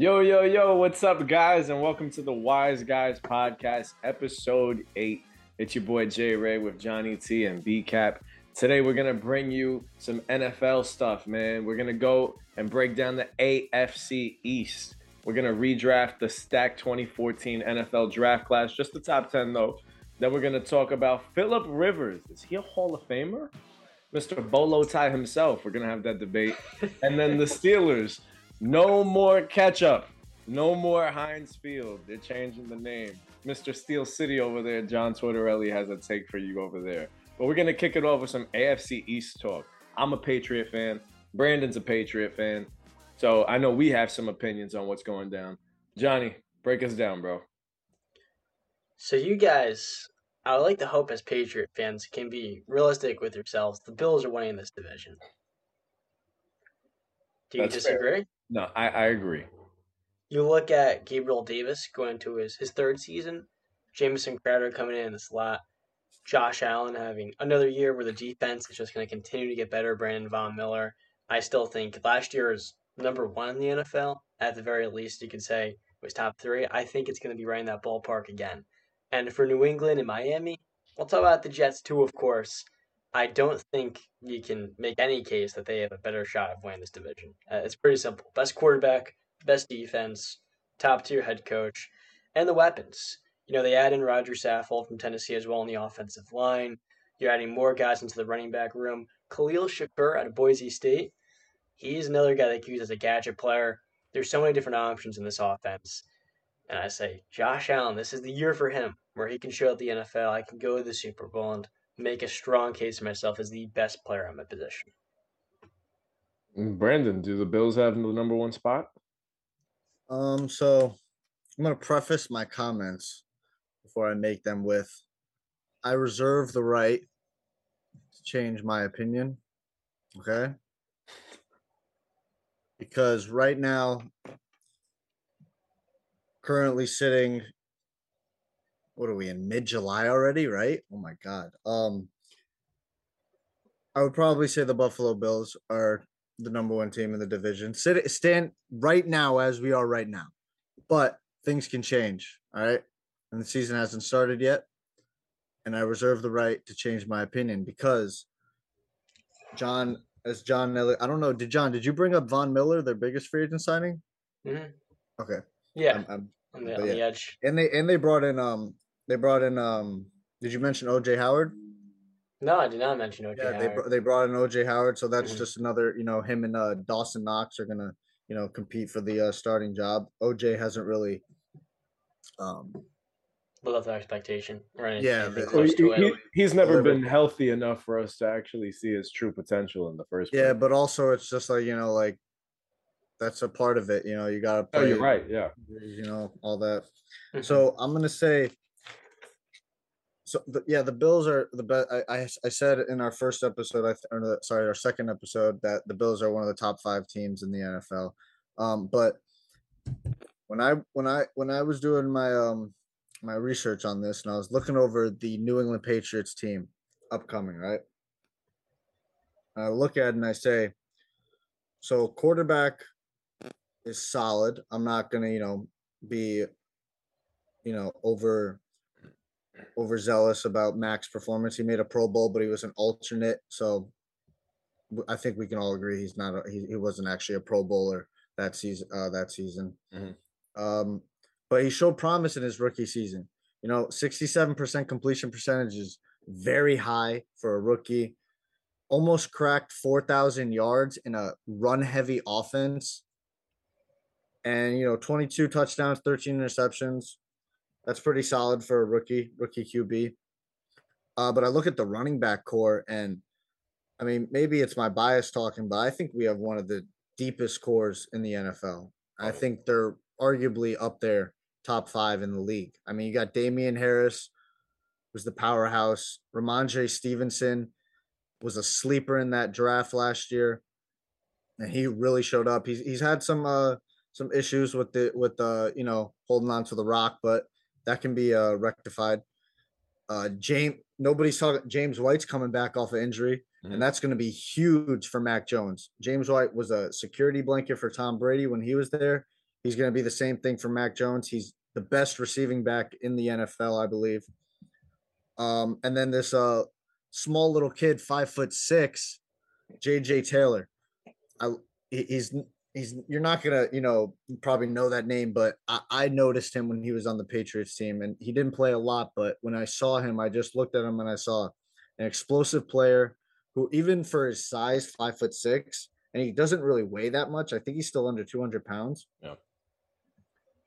Yo, yo, yo, what's up, guys? And welcome to the Wise Guys Podcast, episode eight. It's your boy Jay Ray with Johnny T and B Cap. Today, we're going to bring you some NFL stuff, man. We're going to go and break down the AFC East. We're going to redraft the Stack 2014 NFL draft class, just the top 10, though. Then we're going to talk about Philip Rivers. Is he a Hall of Famer? Mr. Bolo Tie himself. We're going to have that debate. And then the Steelers. No more ketchup. No more Heinz Field. They're changing the name. Mr. Steel City over there, John Tortorelli has a take for you over there. But we're gonna kick it off with some AFC East talk. I'm a Patriot fan. Brandon's a Patriot fan. So I know we have some opinions on what's going down. Johnny, break us down, bro. So you guys, I would like to hope as Patriot fans can be realistic with yourselves. The Bills are winning this division. Do you That's fair. No, I, I agree. You look at Gabriel Davis going into his, his third season, Jamison Crowder coming in in the slot, Josh Allen having another year where the defense is just going to continue to get better. Brandon Von Miller, I still think last year is number one in the NFL. At the very least, you could say was top three. I think it's going to be right in that ballpark again. And for New England and Miami, we'll talk about the Jets too, of course. I don't think you can make any case that they have a better shot of winning this division. Uh, it's pretty simple. Best quarterback, best defense, top tier head coach, and the weapons. You know, they add in Roger Saffold from Tennessee as well in the offensive line. You're adding more guys into the running back room. Khalil Shakir out of Boise State. He's another guy that can use as a gadget player. There's so many different options in this offense. And I say, Josh Allen, this is the year for him where he can show at the NFL. I can go to the Super Bowl and make a strong case for myself as the best player on my position. Brandon, do the Bills have the number one spot? Um, so I'm gonna preface my comments before I make them with I reserve the right to change my opinion. Okay. Because right now, currently sitting what are we in mid July already, right? Oh my god. Um I would probably say the Buffalo Bills are the number one team in the division. Sit stand right now as we are right now. But things can change. All right. And the season hasn't started yet. And I reserve the right to change my opinion because John, as John, I don't know. Did John, did you bring up Von Miller, their biggest free agent signing? Mm-hmm. Okay. Yeah. I'm, I'm, on the, on yeah. the edge. and they and they brought in um they brought in um did you mention OJ Howard? No, I did not mention OJ Yeah, they Howard. br- they brought in OJ Howard, so that's Mhm. just another, you know, him and uh Dawson Knox are gonna, you know, compete for the uh, starting job. OJ hasn't really, um, Live up to expectation. Or anything, Yeah, anything the- close to He- he's never Delivered. been healthy enough for us to actually see his true potential in the first yeah, place. but also it's just like you know, like that's a part of it. You know, you gotta Oh, play. you're right. Yeah. You know, all that. Mhm. So I'm gonna say. So the, yeah, the Bills are the best. I, I I said in our first episode, I or the, sorry, our second episode that the Bills are one of the top five teams in the NFL. Um, but when I when I when I was doing my um my research on this and I was looking over the New England Patriots team upcoming, right? I look at it and I say, so quarterback is solid. I'm not gonna, you know, be, you know, over overzealous about Mac's performance. He made a Pro Bowl, but he was an alternate. So I think we can all agree he's not. A, he, he wasn't actually a Pro Bowler that season. Uh, that season. Mhm. Um, but he showed promise in his rookie season. You know, 67% completion percentage is very high for a rookie. Almost cracked 4,000 yards in a run heavy offense. And, you know, 22 touchdowns, 13 interceptions. That's pretty solid for a rookie, rookie QB. Uh, but I look at the running back core, and I mean, maybe it's my bias talking, but I think we have one of the deepest cores in the NFL. I think they're arguably up there, top five in the league. I mean, you got Damien Harris, who's the powerhouse. Rhamondre Stevenson was a sleeper in that draft last year, and he really showed up. He's he's had some uh some issues with the with the you know holding on to the rock, but that can be uh rectified. Uh, James, nobody's talking. James White's coming back off of injury, Mhm. and that's going to be huge for Mac Jones. James White was a security blanket for Tom Brady when he was there. He's going to be the same thing for Mac Jones. He's the best receiving back in the NFL, I believe. Um, and then this uh small little kid, five foot six, JJ Taylor. I he's he's you're not gonna you know probably know that name, but I, I noticed him when he was on the Patriots team, and he didn't play a lot. But when I saw him, I just looked at him and I saw an explosive player who, even for his size, five foot six, and he doesn't really weigh that much. I think he's still under 200 pounds. Yeah.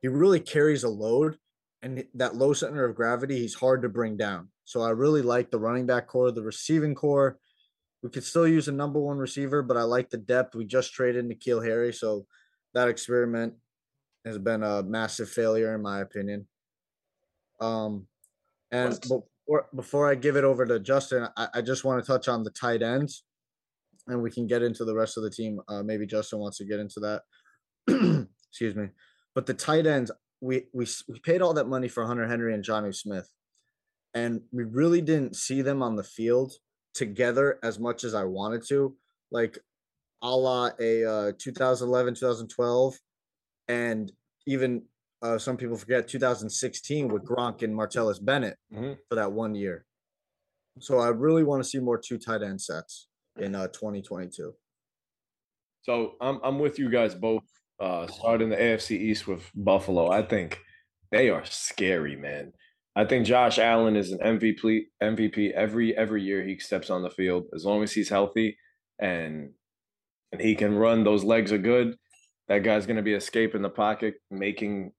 He really carries a load, and that low center of gravity, he's hard to bring down. So I really like the running back core, the receiving core. We could still use a number one receiver, but I like the depth. We just traded N'Keal Harry, so that experiment has been a massive failure in my opinion. Um, and before, before I give it over to Justin, I, I just want to touch on the tight ends, and we can get into the rest of the team. Uh, maybe Justin wants to get into that. Excuse me, but the tight ends, we we we paid all that money for Hunter Henry and Jonnu Smith, and we really didn't see them on the field together as much as I wanted to, like a la a uh, 2011, 2012, and even uh, some people forget 2016 with Gronk and Martellus Bennett Mhm. for that one year. So I really want to see more two tight end sets in uh, 2022. So I'm I'm with you guys both. Uh, starting the AFC East with Buffalo, I think they are scary, man. I think Josh Allen is an MVP MVP every every year he steps on the field as long as he's healthy and and he can run. Those legs are good. That guy's going to be escaping the pocket, making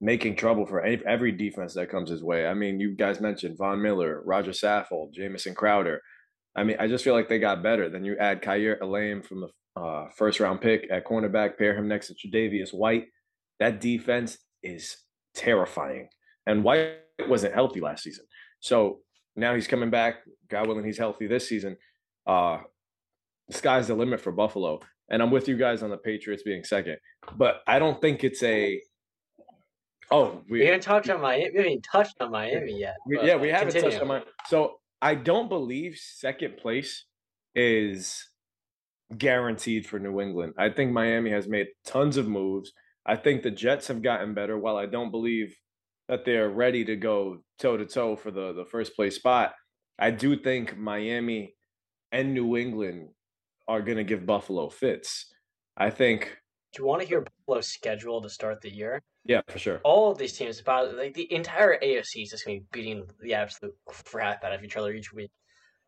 making trouble for any, every defense that comes his way. I mean, you guys mentioned Von Miller, Roger Saffold, Jamison Crowder. I mean, I just feel like they got better. Then you add Kaiir Elam from the uh, first round pick at cornerback, pair him next to Tre'Davious White. That defense is terrifying. And White wasn't healthy last season. So now he's coming back. God willing, he's healthy this season. Uh, the sky's the limit for Buffalo. And I'm with you guys on the Patriots being second. But I don't think it's a. Oh, We haven't touched on Miami. We haven't touched on Miami yet. but yeah, we haven't continue. touched on my. So I don't believe second place is guaranteed for New England. I think Miami has made tons of moves. I think the Jets have gotten better. While I don't believe that they're ready to go toe to toe for the the first place spot, I do think Miami and New England are going to give Buffalo fits. I think, Do you want to hear Buffalo's schedule to start the year? yeah, for sure. All of these teams, about like the entire AFC is just going to be beating the absolute crap out of each other each week.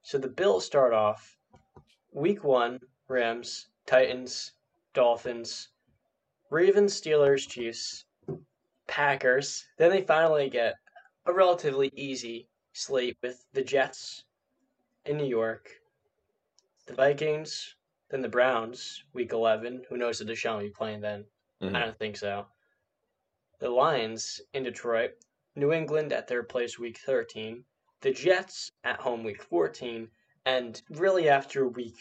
So the Bills start off week one: Rams, Titans, Dolphins, Ravens, Steelers, Chiefs, Packers. Then they finally get a relatively easy slate with the Jets in New York, the Vikings, then the Browns, week 11. Who knows if Deshaun will be playing then? Mhm. I don't think so. The Lions in Detroit, New England at their place week 13, the Jets at home week 14, and really after week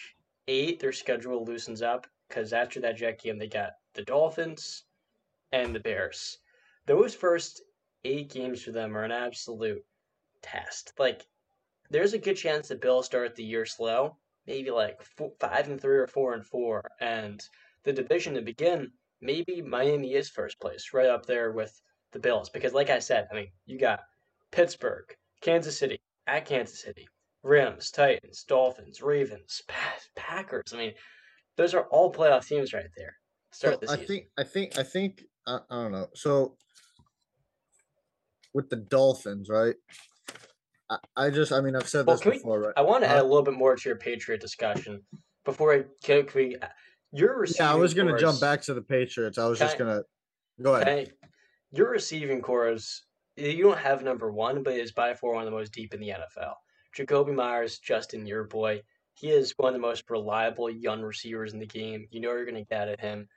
8, their schedule loosens up because after that Jet game, they got the Dolphins and the Bears. Those first eight games for them are an absolute test. Like, there's a good chance the Bills start the year slow, maybe like four, five and three or four and four, and the division to begin, maybe Miami is first place, right up there with the Bills. Because, like I said, I mean, you got Pittsburgh, Kansas City, at Kansas City, Rams, Titans, Dolphins, Ravens, Packers. I mean, those are all playoff teams right there. Start the So I think I think I think I, I don't know. So with the Dolphins, right? I, I just I mean I've said Well, this can we- before, right? I want to Huh? add a uh, little bit more to your Patriot discussion before I can, can we. Your receiving Yeah, I was gonna jump back to the Patriots. I was just gonna go ahead. Okay, your receiving core is you don't have number one, but is by far one of the most deep in the NFL. Jakobi Meyers, Justin, your boy, he is one of the most reliable young receivers in the game. You know you're going to get at him.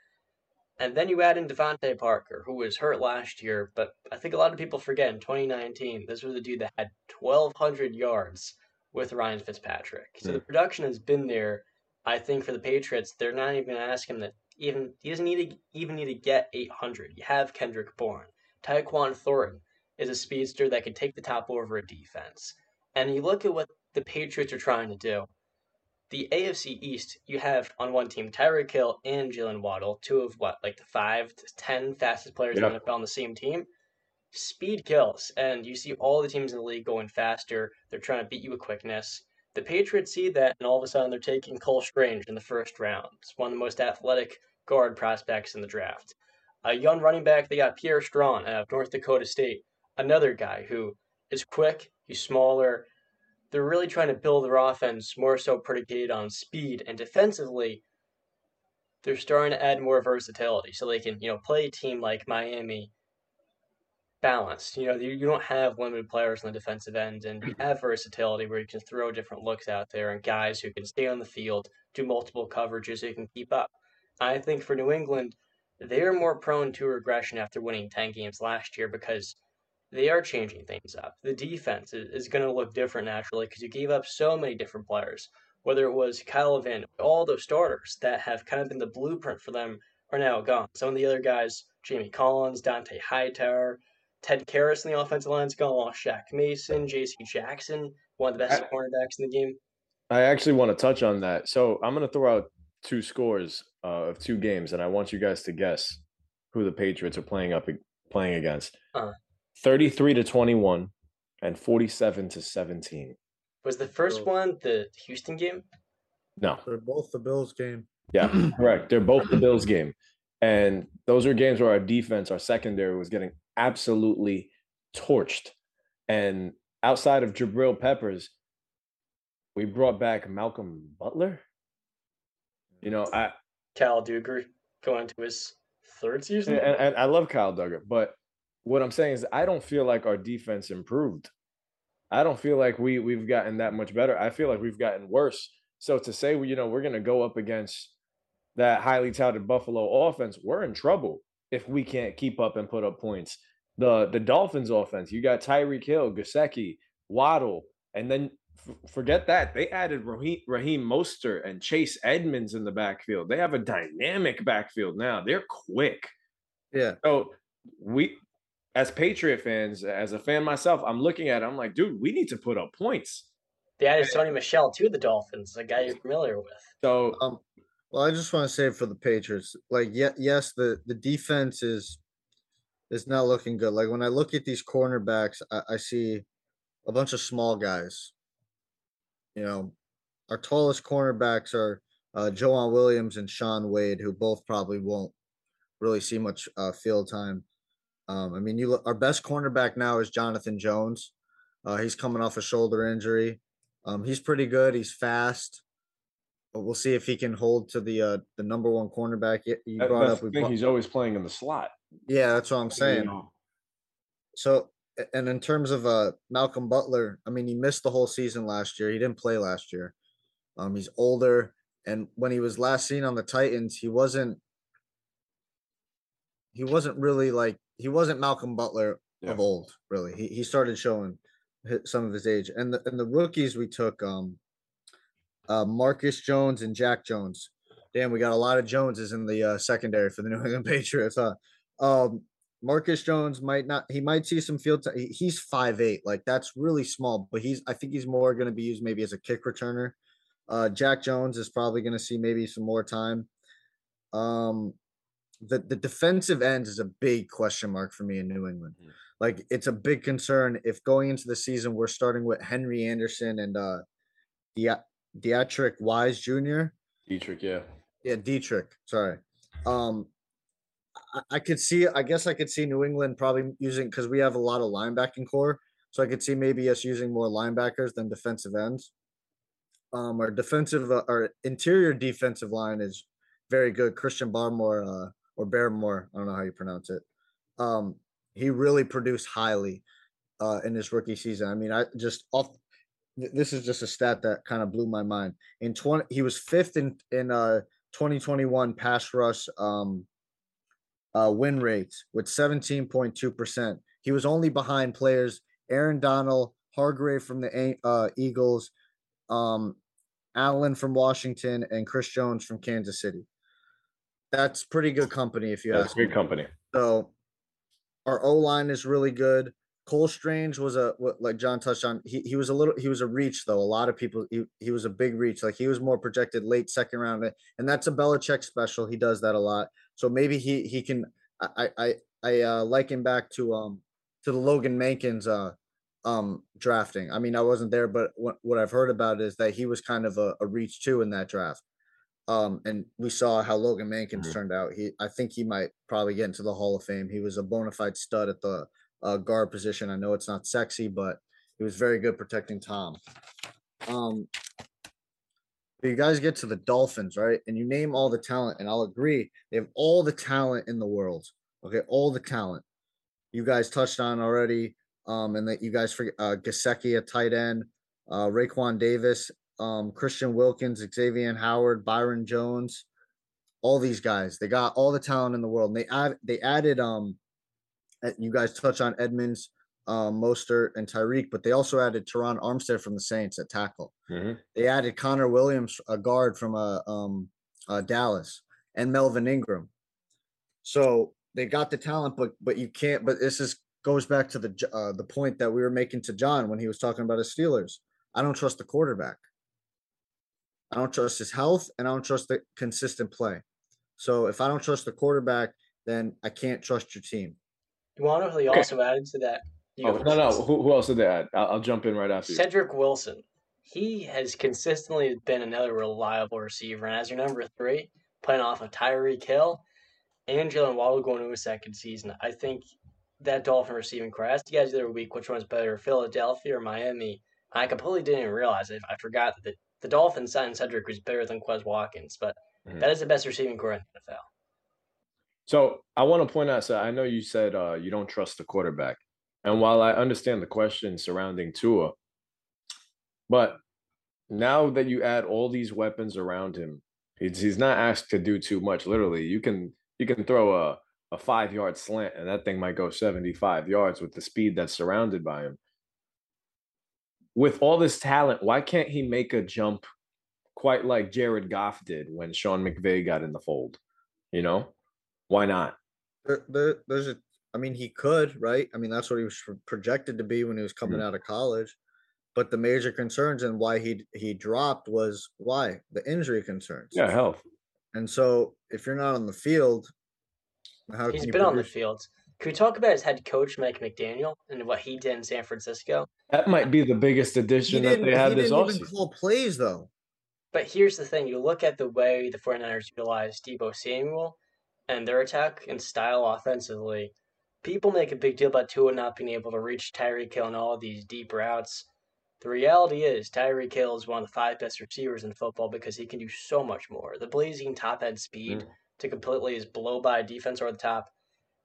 And then you add in DeVante Parker, who was hurt last year, but I think a lot of people forget in 2019, this was the dude that had 1,200 yards with Ryan Fitzpatrick. So the hmm. production has been there. I think for the Patriots, they're not even going to ask him that even he doesn't need to even need to get 800. You have Kendrick Bourne, Tyquan Thornton is a speedster that can take the top over a defense. And you look at what the Patriots are trying to do. The AFC East, you have on one team Tyreek Hill and Jaylen Waddle, two of what, like the five to ten fastest players Yep. in the NFL on the same team. Speed kills, and you see all the teams in the league going faster. They're trying to beat you with quickness. The Patriots see that, and all of a sudden they're taking Cole Strange in the first round. It's one of the most athletic guard prospects in the draft. A young running back, they got Pierre Strong out of North Dakota State, another guy who is quick, he's smaller. They're really trying to build their offense more so predicated on speed and defensively. They're starting to add more versatility so they can, you know, play a team like Miami balanced. You know, you, you don't have limited players on the defensive end, and you have versatility where you can throw different looks out there and guys who can stay on the field, do multiple coverages, who can keep up. I think for New England, they're more prone to regression after winning 10 games last year because they are changing things up. The defense is, is going to look different naturally because you gave up so many different players. Whether it was Kyle Van, all those starters that have kind of been the blueprint for them are now gone. Some of the other guys, Jamie Collins, Dont'a Hightower, Ted Karras in the offensive line's gone. Shaq Mason, J.C. Jackson, one of the best I- cornerbacks in the game. I actually want to touch on that. So I'm going to throw out two scores uh, of two games, and I want you guys to guess who the Patriots are playing up playing against. Uh. 33 to 21 and 47 to 17. Was the first one the Houston game? No, They're both the Bills game. yeah, correct. They're both the Bills game, and those are games where our defense, our secondary, was getting absolutely torched. And outside of Jabril Peppers, we brought back Malcolm Butler. You know, I Cal Dugger going to his third season. and, and I love Kyle Dugger, but what I'm saying is I don't feel like our defense improved. I don't feel like we we've gotten that much better. I feel like we've gotten worse. So to say, you know, we're going to go up against that highly touted Buffalo offense, we're in trouble if we can't keep up and put up points. The the Dolphins offense, you got Tyreek Hill, Gesicki, Waddle, and then f- forget that they added Raheem, Raheem Mostert and Chase Edmonds in the backfield. They have a dynamic backfield now. They're quick. Yeah. So we, as Patriot fans, as a fan myself, I'm looking at it. I'm like, dude, we need to put up points. They added Sony Michel to the Dolphins, a guy you're familiar with. So Um, well, I just want to say for the Patriots, like, yeah, yes, the the defense is is not looking good. Like when I look at these cornerbacks, I, I see a bunch of small guys. You know, our tallest cornerbacks are uh, Joejuan Williams and Shaun Wade, who both probably won't really see much uh, field time. Um, I mean, you look, our best cornerback now is Jonathan Jones. Uh, he's coming off a shoulder injury. Um, he's pretty good. He's fast. But we'll see if he can hold to the uh, the number one cornerback you that- brought up. The thing. He's always playing in the slot. yeah, that's what I'm You saying. know, So, and in terms of uh Malcolm Butler, I mean, he missed the whole season last year. He didn't play last year. Um, he's older, and when he was last seen on the Titans, he wasn't. He wasn't really like he wasn't Malcolm Butler Yeah. of old. Really, he he started showing some of his age, and the and the rookies we took, um, uh, Marcus Jones and Jack Jones. Damn, we got a lot of Joneses in the uh, secondary for the New England Patriots. Huh? Um, Marcus Jones might not. He might see some field. T- he- he's five eight. Like that's really small. But he's. I think he's more going to be used maybe as a kick returner. Uh, Jack Jones is probably going to see maybe some more time. Um, the the defensive end is a big question mark for me in New England. Mhm. Like it's a big concern if going into the season we're starting with Henry Anderson and uh, Dia- Deatrich Wise Jr. Deatrich, yeah. Yeah, Deatrich. Sorry. Um, I, I could see. I guess I could see New England probably using because we have a lot of linebacking core, so I could see maybe us using more linebackers than defensive ends. Um, our defensive, uh, our interior defensive line is very good. Christian Barmore, uh, or Barrymore, I don't know how you pronounce it. Um, he really produced highly uh, in his rookie season. I mean, I just off. This is just a stat that kind of blew my mind. In twenty, he was fifth in in uh 2021 pass rush um uh win rates with 17.2%. He was only behind players Aaron Donald, Hargrave from the uh Eagles, um Allen from Washington and Chris Jones from Kansas City. That's pretty good company if you That's ask me. great company. So our O line is really good. Cole Strange was a what like John touched on. He he was a little he was a reach though. A lot of people he, he was a big reach. Like he was more projected late second round, and that's a Belichick special. He does that a lot. So maybe he he can. I I I uh, liken back to um to the Logan Mankins uh um drafting. I mean I wasn't there, but what what I've heard about is that he was kind of a, a reach too in that draft. Um, and we saw how Logan Mankins mm-hmm. turned out. He, I think he might probably get into the Hall of Fame. He was a bona fide stud at the uh, guard position. I know it's not sexy, but he was very good protecting Tom. Um, you guys get to the Dolphins, right? And you name all the talent, and I'll agree, they have all the talent in the world. Okay, all the talent. You guys touched on already. Um, and that you guys forget uh Gesicki, a tight end, uh Raekwon Davis, um, Christian Wilkins, Xavier Howard, Byron Jones, all these guys. They got all the talent in the world. And they add they added um you guys touch on Edmonds, um, Mostert, and Tyreek, but they also added Terron Armstead from the Saints at tackle. Mm-hmm. They added Connor Williams, a guard from uh, um, uh, Dallas, and Melvin Ingram. So they got the talent, but but you can't. But this is goes back to the uh, the point that we were making to John when he was talking about his Steelers. I don't trust the quarterback. I don't trust his health, and I don't trust the consistent play. So if I don't trust the quarterback, then I can't trust your team. You want to know okay. also added to that? Oh, no, no. Who, who, else did they add? I'll, I'll jump in right after you. Cedric Wilson. He has consistently been another reliable receiver. And as your number three, playing off of Tyreek Hill and Jaylen Waddle going into a second season, I think that Dolphin receiving core. I asked you guys the other week which one's better, Philadelphia or Miami. I completely didn't realize it. I forgot that the, Dolphins signed Cedric was better than Quez Watkins, but mm-hmm. that is the best receiving core in the NFL. So I want to point out. So I know you said uh, you don't trust the quarterback, and while I understand the question surrounding Tua, but now that you add all these weapons around him, he's he's not asked to do too much. Literally, you can you can throw a a five yard slant, and that thing might go seventy five yards with the speed that's surrounded by him. With all this talent, why can't he make a jump quite like Jared Goff did when Sean McVay got in the fold? You know, why not? There, there, there's a. I mean, he could, right? I mean, that's what he was projected to be when he was coming mm-hmm. out of college. But the major concerns and why he he dropped was why the injury concerns. Yeah, health. And so, if you're not on the field, how can you been produce? on the field. Can we talk about his head coach, Mike McDaniel, and what he did in San Francisco? That might be the biggest addition that they had this offseason. He didn't call plays though. But here's the thing: you look at the way the 49ers utilize Deebo Samuel and their attack and style offensively, people make a big deal about Tua not being able to reach Tyreek Hill and all of these deep routes. The reality is Tyreek Hill is one of the five best receivers in football because he can do so much more. The blazing top end speed mm. to completely is blow by defense over the top.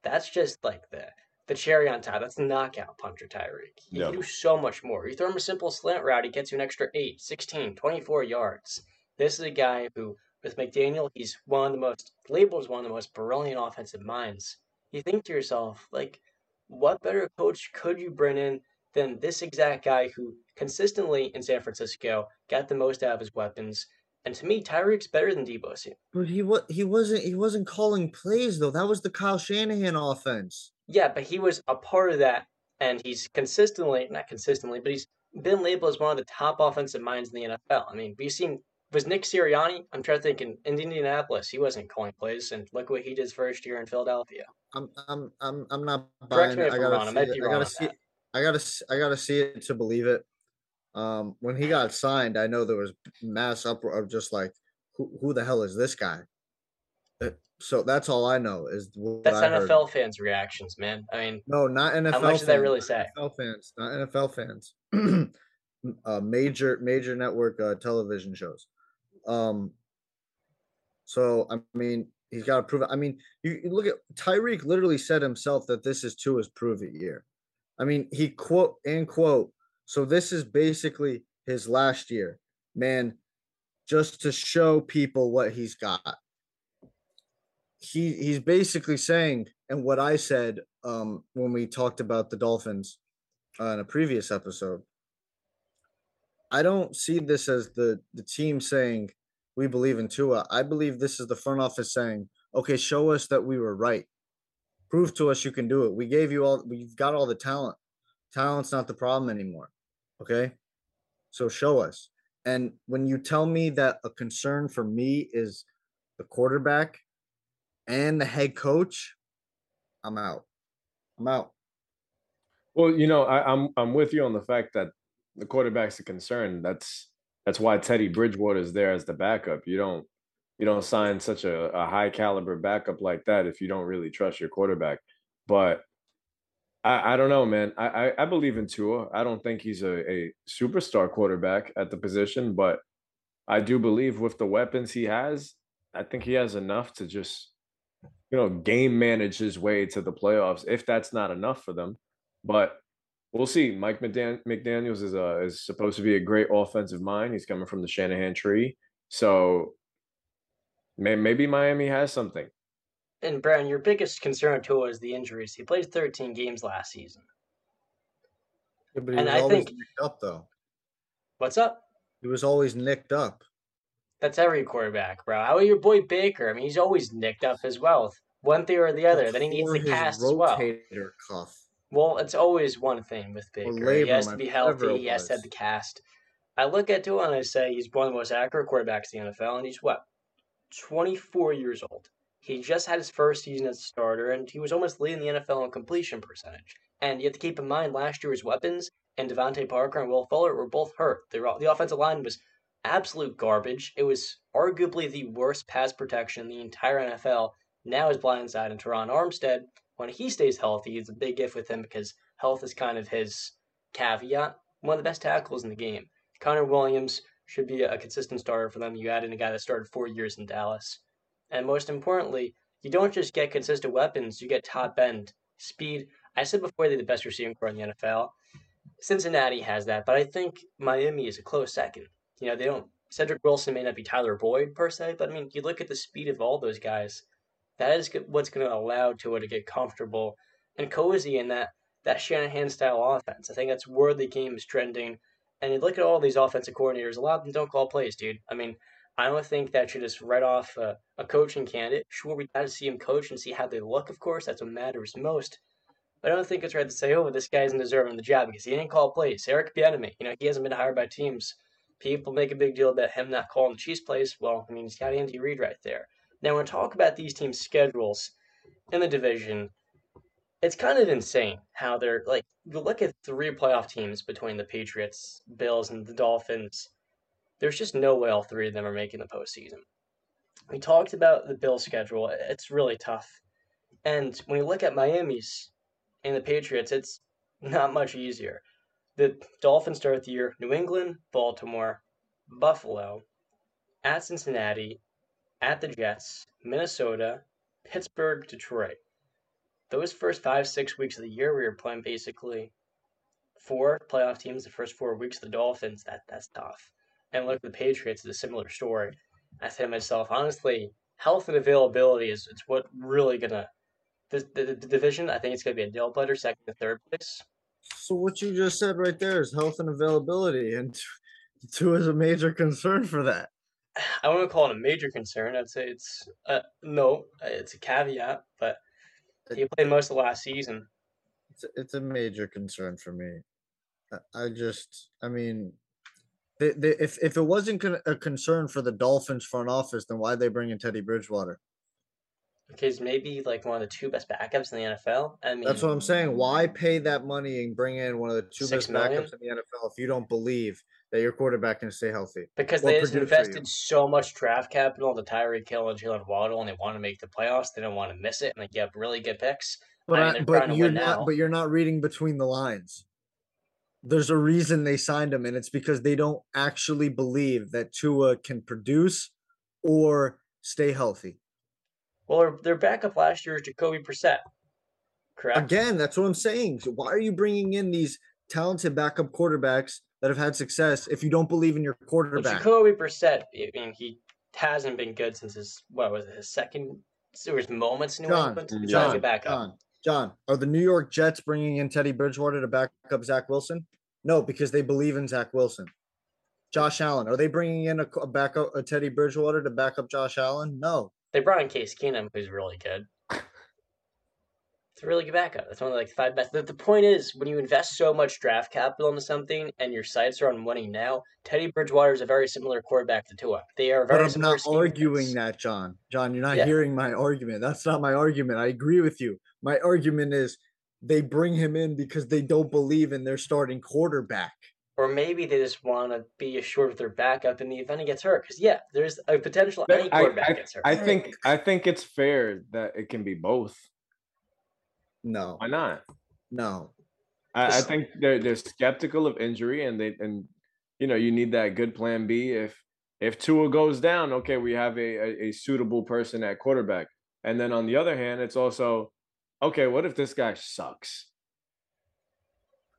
That's just like the the cherry on top. That's the knockout puncher Tyreek. He can do so much more. You throw him a simple slant route, he gets you an extra 8, 16, 24 yards. This is a guy who with McDaniel, he's one of the most labeled as one of the most brilliant offensive minds. You think to yourself, like, what better coach could you bring in than this exact guy who consistently in San Francisco got the most out of his weapons? And to me, Tyreek's better than Samuel. But he was he wasn't he wasn't calling plays though. That was the Kyle Shanahan offense. Yeah, but he was a part of that, and he's consistently not consistently, but he's been labeled as one of the top offensive minds in the NFL. I mean, we've seen was Nick Sirianni? I'm trying to think in, in Indianapolis, he wasn't calling plays, and look what he did his first year in Philadelphia. I'm I'm I'm I'm not buying it. I gotta see it. I gotta see. I gotta I gotta see it to believe it. Um, when he got signed, I know there was mass uproar of just like, who who the hell is this guy? Uh, so that's all I know is that's I NFL heard. fans' reactions, man. I mean, no, not NFL. How much fans, did that really say? NFL fans, not NFL fans. uh, major major network uh, television shows. Um, so I mean, he's got to prove it. I mean, you, you look at Tyreek. Literally said himself that this is Tua's prove it year. I mean, he quote and quote. So this is basically his last year, man. Just to show people what he's got. He he's basically saying, and what I said um, when we talked about the Dolphins uh, in a previous episode I don't see this as the the team saying we believe in Tua. I believe this is the front office saying, okay, show us that we were right. Prove to us you can do it. We gave you all we've got all the talent. Talent's not the problem anymore. Okay. So show us. And when you tell me that a concern for me is the quarterback and the head coach, I'm out. I'm out. Well, you know, I, I'm I'm with you on the fact that the quarterback's a concern. That's that's why Teddy Bridgewater is there as the backup. You don't you don't sign such a, a high caliber backup like that if you don't really trust your quarterback. But I, I don't know, man. I, I, I believe in Tua. I don't think he's a, a superstar quarterback at the position, but I do believe with the weapons he has, I think he has enough to just, you know, game manage his way to the playoffs. If that's not enough for them, but we'll see. Mike McDan- McDaniel's is a is supposed to be a great offensive mind. He's coming from the Shanahan tree, so may- maybe Miami has something. And Brown, your biggest concern to is the injuries. He played 13 games last season. Yeah, but he And was I always think- nicked up though. What's up? He was always nicked up. That's every quarterback, bro. How about your boy Baker? I mean, he's always nicked up as well. One thing or the other. Then he needs the cast as well. cuff. Well, it's always one thing with Baker. he has to be healthy. He has to have the cast. I look at Tua and I say he's one of the most accurate quarterbacks in the NFL, and he's what, 24 years old. He just had his first season as a starter, and he was almost leading the NFL in completion percentage. And you have to keep in mind last year's weapons and DeVante Parker and Will Fuller were both hurt. The, the offensive line was absolute garbage. It was arguably the worst pass protection in the entire NFL. Now is blindside and Terron Armstead. When he stays healthy, it's a big gift with him because health is kind of his caveat. One of the best tackles in the game. Connor Williams should be a consistent starter for them. You add in a guy that started four years in Dallas. And most importantly, you don't just get consistent weapons, you get top end speed. I said before they're the best receiving core in the NFL. Cincinnati has that, but I think Miami is a close second. You know, they don't. Cedric Wilson may not be Tyler Boyd per se, but I mean, you look at the speed of all those guys. That is what's going to allow Tua to get comfortable and cozy in that that Shanahan style offense. I think that's where the game is trending. And you look at all these offensive coordinators, a lot of them don't call plays, dude. I mean, I don't think that should just write off a, a coaching candidate. Sure, we got to see him coach and see how they look, of course. That's what matters most. But I don't think it's right to say, oh, this guy isn't deserving of the job because he didn't call plays. Eric Bieniemy, you know, he hasn't been hired by teams. People make a big deal about him not calling the Chiefs plays. Well, I mean, he's got Andy Reid right there. Now, when we talk about these teams' schedules in the division, it's kind of insane how they're like. You look at three playoff teams between the Patriots, Bills, and the Dolphins. There's just no way all three of them are making the postseason. We talked about the Bills' schedule. It's really tough. And when you look at Miami's and the Patriots, it's not much easier. The Dolphins start the year New England, Baltimore, Buffalo, at Cincinnati, at the Jets, Minnesota, Pittsburgh, Detroit. Those first five, six weeks of the year, we were playing basically four playoff teams. The first four weeks the Dolphins, that that's tough. And look, at the Patriots is a similar story. I say to myself, honestly, health and availability is it's what really gonna the, the, the division. I think it's gonna be a nail biter, second to third place. So what you just said right there is health and availability, and Tua is a major concern for that. I wouldn't call it a major concern. I'd say it's uh, no, it's a caveat, but he played most of last season. It's a, it's a major concern for me. I just, I mean, they, they, if if it wasn't con- a concern for the Dolphins front office, then why'd they bring in Teddy Bridgewater? Because maybe like one of the two best backups in the NFL. I mean, That's what I'm saying. Why pay that money and bring in one of the two best million? backups in the NFL if you don't believe that your quarterback can stay healthy? because they just produce for you. invested so much draft capital into Tyreek Hill and Jaylen Waddle, and they want to make the playoffs. They don't want to miss it, and they get really good picks. But I mean, I, but you're not now. but you're not reading between the lines. There's a reason they signed him, and it's because they don't actually believe that Tua can produce or stay healthy. Well, their, backup last year is Jacoby Brissett, correct? Again, that's what I'm saying. So why are you bringing in these talented backup quarterbacks that have had success if you don't believe in your Well, quarterback? Jacoby Brissett, I mean, he hasn't been good since his what was it, his second? There was moments in New John, England. He's John, trying back up. John, John, are the New York Jets bringing in Teddy Bridgewater to back up Zach Wilson? No, because they believe in Zach Wilson. Josh Allen, are they bringing in a, a backup a Teddy Bridgewater to back up Josh Allen? No. They brought in Case Keenum, who's really good. It's a really good backup. That's one of like five best. The, the point is, when you invest so much draft capital into something and your sights are on winning now, Teddy Bridgewater is a very similar quarterback to Tua. They are very But I'm not arguing fits. that, John. John, you're not Yeah. hearing my argument. That's not my argument. I agree with you. My argument is they bring him in because they don't believe in their starting quarterback. Or maybe they just want to be assured of their backup in the event he gets hurt. Because yeah, there's a potential But any I- quarterback I, gets hurt. I think I think it's fair that it can be both. No, Why not? no. I, I think they're they're skeptical of injury, and they and you know you need that good plan B if if Tua goes down. Okay, we have a, a, a suitable person at quarterback, and then on the other hand, it's also okay. What if this guy sucks?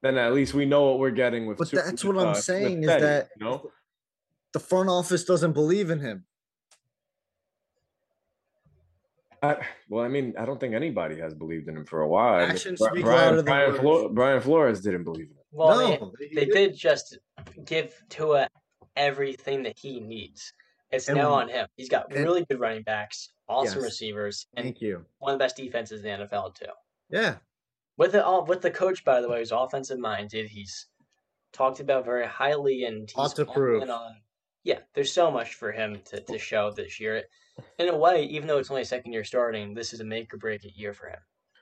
Then at least we know what we're getting with. But Su- that's with, what I'm uh, saying is Teddy, that you know the front office doesn't believe in him. I, well, I mean, I don't think anybody has believed in him for a while. I mean, Actions Bri- speak Brian, louder than Brian, words. Flo- Brian Flores didn't believe in him. well, no, they, they did just give Tua everything that he needs. It's And- now on him. He's got and- really good running backs, awesome Yes. receivers, and Thank you. one of the best defenses in the NFL too. Yeah, With the all with the coach, by the way, who's offensive minded. He's talked about very highly, and he's Lot to prove. on. Yeah, there's so much for him to, to show this year. In a way, even though it's only second year starting, this is a make or break it year for him.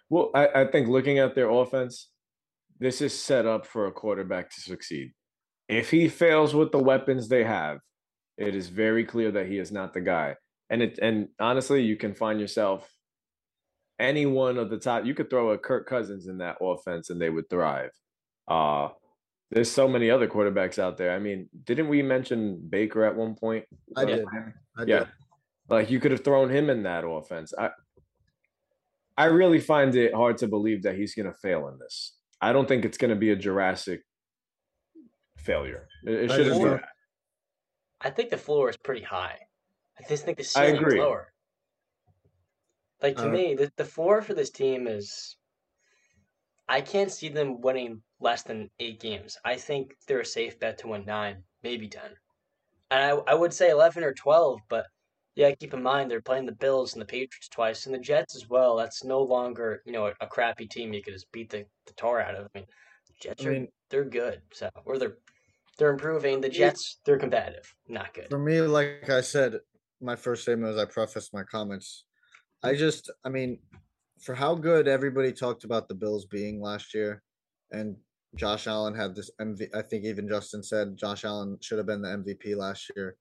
Well, I, I think looking at their offense, this is set up for a quarterback to succeed. If he fails with the weapons they have, it is very clear that he is not the guy. And it and honestly, you can find yourself any one of the top. You could throw a Kirk Cousins in that offense and they would thrive. Uh there's so many other quarterbacks out there. I mean, didn't we mention Baker at one point? I did. I yeah. Did. Like you could have thrown him in that offense. I I really find it hard to believe that he's gonna fail in this. I don't think it's gonna be a Jurassic failure. It, it I shouldn't just be. don't- that. I think the floor is pretty high. I just think the ceiling is lower. Like to Uh, me, the the floor for this team is. I can't see them winning less than eight games. I think they're a safe bet to win nine, maybe ten. And I I would say eleven or twelve, but yeah, keep in mind they're playing the Bills and the Patriots twice and the Jets as well. That's no longer you know a, a crappy team you could just beat the, the tar out of. I mean, Jets I are mean- they're good, so or they're they're improving. The Jets they're competitive, not good. For me, like I said, my first statement as I prefaced my comments, I just, I mean, for how good everybody talked about the Bills being last year, and Josh Allen had this MV. I think even Justin said Josh Allen should have been the MVP last year.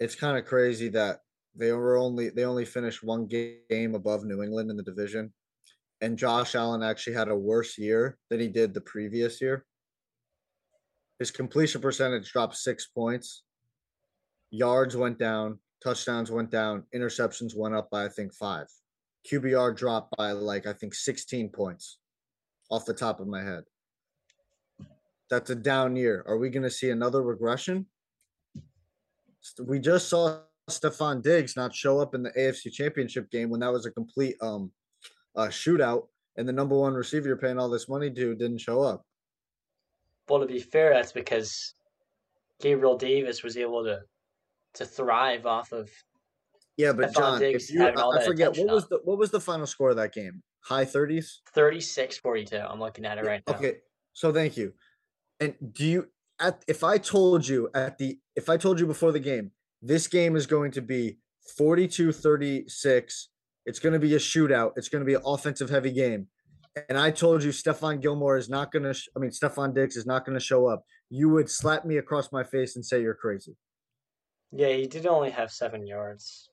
It's kind of crazy that they were only they only finished one game above New England in the division, and Josh Allen actually had a worse year than he did the previous year. His completion percentage dropped six points yards went down, touchdowns went down, interceptions went up by I think five. QBR dropped by like I think 16 points off the top of my head. That's a down year. Are we going to see another regression? We just saw Stefon Diggs not show up in the AFC Championship game when that was a complete um uh, shootout and the number one receiver you're paying all this money to didn't show up. Well, to be fair, that's because Gabriel Davis was able to to thrive off of. Yeah, but Stefon John, Diggs if you I I forget what was the what was the final score of that game? High 30s? 36-42. I'm looking at it right now. Okay, so thank you. And do you at if I told you at the if I told you before the game, this game is going to be 42-36, it's going to be a shootout, it's going to be an offensive heavy game. And I told you Stephon Gilmore is not going to sh- I mean Stefon Diggs is not going to show up. You would slap me across my face and say you're crazy. Yeah, he did only have seven yards.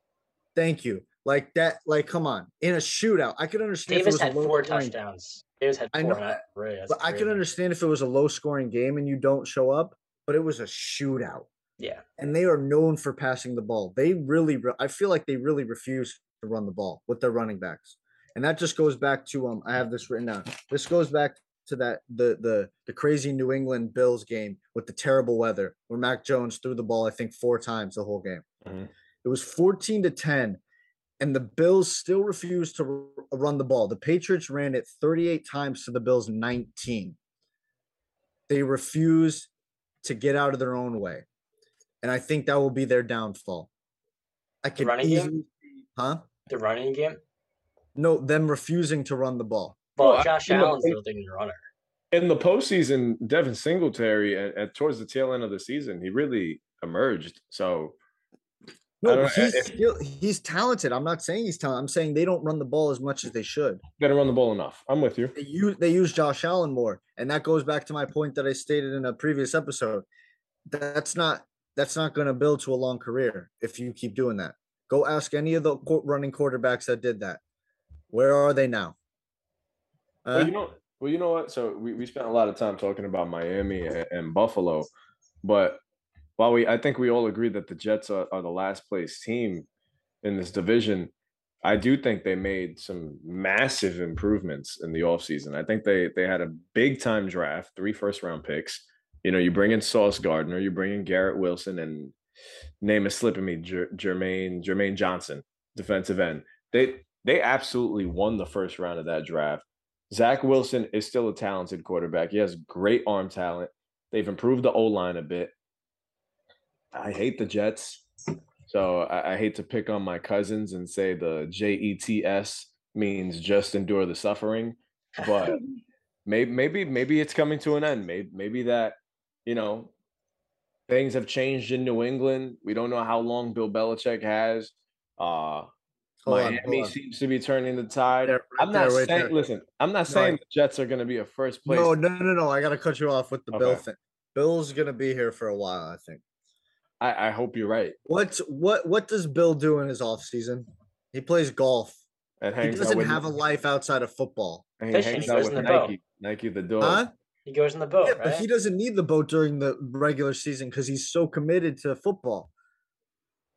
Thank you. Like that like come on. In a shootout, I could understand if it Davis was a had low four scoring- touchdowns. Davis had I four. know not that, three. That's But I can crazy. understand if it was a low scoring game and you don't show up, but it was a shootout. Yeah, and they are known for passing the ball. They really, re- I feel like they really refuse to run the ball with their running backs, and that just goes back to um. I have this written down. This goes back to that the the the crazy New England Bills game with the terrible weather where Mac Jones threw the ball I think four times the whole game. Mhm. It was fourteen to ten, and the Bills still refused to run the ball. The Patriots ran it thirty eight times to the Bills nineteen. They refuse to get out of their own way and I think that will be their downfall. I can running game? easily, see- huh? the running game. No, them refusing to run the ball. Well, Well, Josh you know, Allen's it- the leading runner. In the postseason, Devin Singletary at, at towards the tail end of the season, he really emerged. So I No, he's if- still he's talented. I'm not saying he's talented. I'm saying they don't run the ball as much as they should. they don't run the ball enough. I'm with you. They use they use Josh Allen more, and that goes back to my point that I stated in a previous episode. That's not that's not going to build to a long career if you keep doing that. Go ask any of the running quarterbacks that did that. Where are they now? Well, Uh, you know, well, you know what? So we, we spent a lot of time talking about Miami and, and Buffalo, but while we, I think we all agree that the Jets are, are the last place team in this division. I do think they made some massive improvements in the offseason. I think they they had a big time draft, three first round picks. You know, you bring in Sauce Gardner, you bring in Garrett Wilson, and name is slipping me, Jer- Jermaine Jermaine Johnson, defensive end. They they absolutely won the first round of that draft. Zach Wilson is still a talented quarterback. He has great arm talent. They've improved the O line a bit. I hate the Jets. So I, I hate to pick on my cousins and say the J E T S means just endure the suffering. But maybe maybe maybe it's coming to an end. Maybe maybe that, you know, things have changed in New England. We don't know how long Bill Belichick has. Uh hold on, Miami hold on. seems to be turning the tide. There, right I'm not there, right saying. there. Listen, I'm not No, saying I- the Jets are going to be a first place. No, no, no, no. I got to cut you off with the Bill thing. Bill's gonna be here for a while, I think. I, I hope you're right. What's what? What does Bill do in his off season? He plays golf. And He hangs out doesn't with, have a life outside of football. and he Fishing, hangs he out goes with in the boat. Nike. Nike the dog. Huh? He goes in the boat, Yeah, right? but he doesn't need the boat during the regular season because he's so committed to football.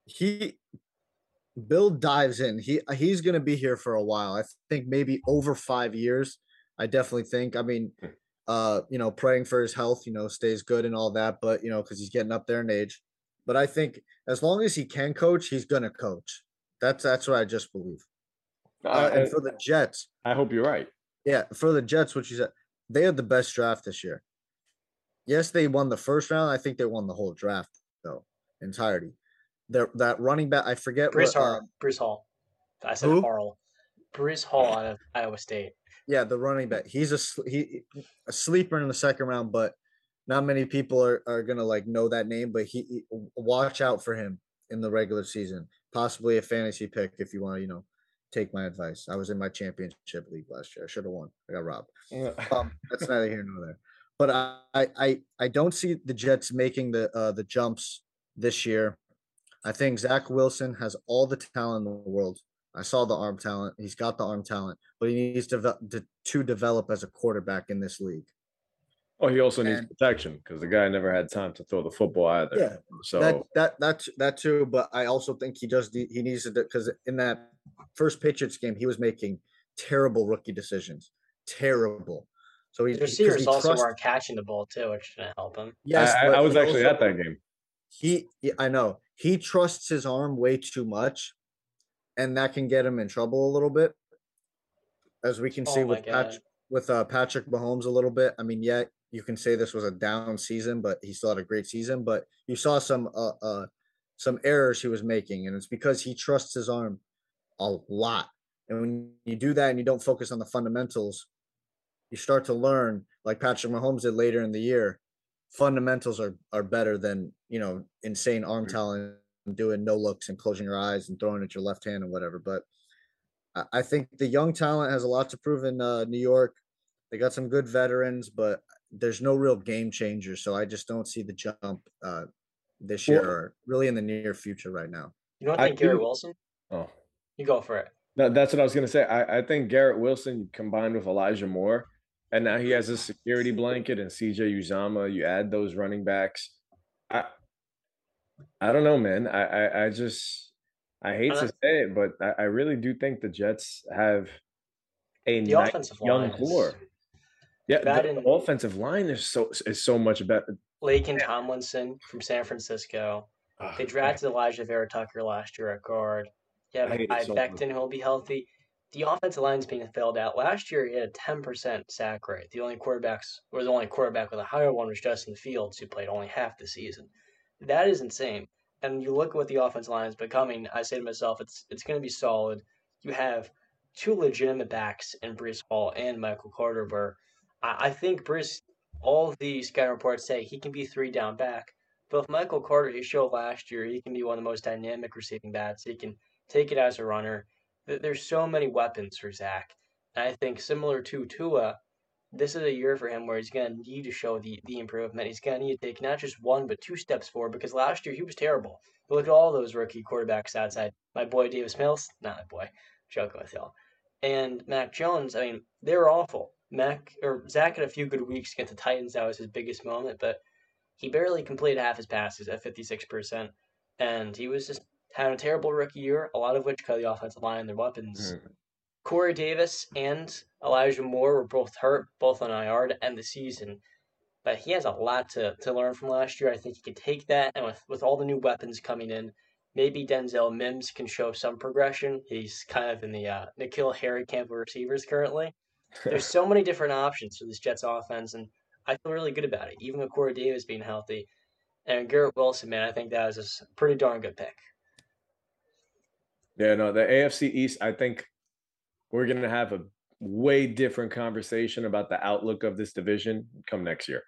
He Bill dives in. He he's gonna be here for a while. I think maybe over five years. I definitely think. I mean, Hmm. uh, you know, praying for his health, you know, stays good and all that, but you know, because he's getting up there in age. But I think as long as he can coach, he's gonna coach. That's that's what I just believe. Uh, and for the Jets, I hope you're right. yeah, for the Jets, what you said, they had the best draft this year. Yes, they won the first round. I think they won the whole draft though, entirety. Their that running back, I forget Breece what. Hall. um, Breece Hall. I said who? Harl. Breece Hall out of Iowa State. yeah, the running back. He's a he a sleeper in the second round, but not many people are, are gonna like know that name. But he, he- watch out for him in the regular season. Possibly a fantasy pick if you want to, you know, take my advice. I was in my championship league last year. I should have won. I got robbed. um, that's neither here nor there. But I, I, I, don't see the Jets making the uh, the jumps this year. I think Zach Wilson has all the talent in the world. I saw the arm talent. He's got the arm talent, but he needs to, to, to develop as a quarterback in this league. Oh, he also needs And- protection because the guy never had time to throw the football either. Yeah, So that that that's that too. But I also think he does. de- He needs to because in that first Patriots game, he was making terrible rookie decisions. Terrible. So he The 'cause receivers he also trust- weren't catching the ball too, which didn't help him. Yes, I, I- I was actually also- at that game. he I know he trusts his arm way too much, and that can get him in trouble a little bit. As we can see Oh my with Pat, God. with uh, Patrick Mahomes a little bit. I mean, yeah, you can say this was a down season, but he still had a great season. But you saw some uh, uh some errors he was making, and it's because he trusts his arm a lot. And when you do that and you don't focus on the fundamentals, you start to learn, like Patrick Mahomes did later in the year, fundamentals are are better than you know insane arm talent and doing no looks and closing your eyes and throwing at your left hand and whatever. But I, I think the young talent has a lot to prove in uh, New York. They got some good veterans, but there's no real game changer. So I just don't see the jump uh, this year Well- or really in the near future right now. You don't I think Gary do- Wilson? Oh, You go for it. that, that's what I was gonna say. I, I think Garrett Wilson combined with Elijah Moore, and now he has a security blanket and CJ Uzomah. You add those running backs. I I don't know, man. I I, I just I hate Uh, to say it, but I, I really do think the Jets have a The nice offensive young line is core. Yeah, bad the, in- the offensive line is so is so much better. Laken Tomlinson from San Francisco. Ugh, They drafted Alijah Vera Tucker last year at guard. Yeah, I I so. Becton will be healthy. The offensive line's being filled out. Last year, he had a ten percent sack rate. The only quarterbacks, or the only quarterback with a higher one, was Justin Fields, who played only half the season. That is insane. And you look at what the offensive line is becoming. I say to myself, it's it's going to be solid. You have two legitimate backs in Breece Hall and Michael Carter. Where I, I think Breece, all the scouting reports say he can be three down back. But with Michael Carter, he showed last year he can be one of the most dynamic receiving bats. He can take it as a runner. There's so many weapons for Zach. And I think similar to Tua, this is a year for him where he's going to need to show the, the improvement. He's going to need to take not just one, but two steps forward because last year he was terrible. Look at all those rookie quarterbacks outside. My boy Davis Mills, not my boy, joking with y'all. And Mac Jones, I mean, they were awful. Mac or Zach had a few good weeks against the Titans. That was his biggest moment, but he barely completed half his passes at 56%. And he was just having a terrible rookie year, a lot of which cut the offensive line and their weapons. Mm. Corey Davis and Elijah Moore were both hurt, both on IR to end the season. But he has a lot to, to learn from last year. I think he can take that, and with, with all the new weapons coming in, maybe Denzel Mims can show some progression. He's kind of in the uh, N'Keal Harry camp of receivers currently. There's so many different options for this Jets offense, and I feel really good about it, even with Corey Davis being healthy. And Garrett Wilson, man, I think that was a pretty darn good pick. Yeah, no, the AFC East, I think we're going to have a way different conversation about the outlook of this division come next year.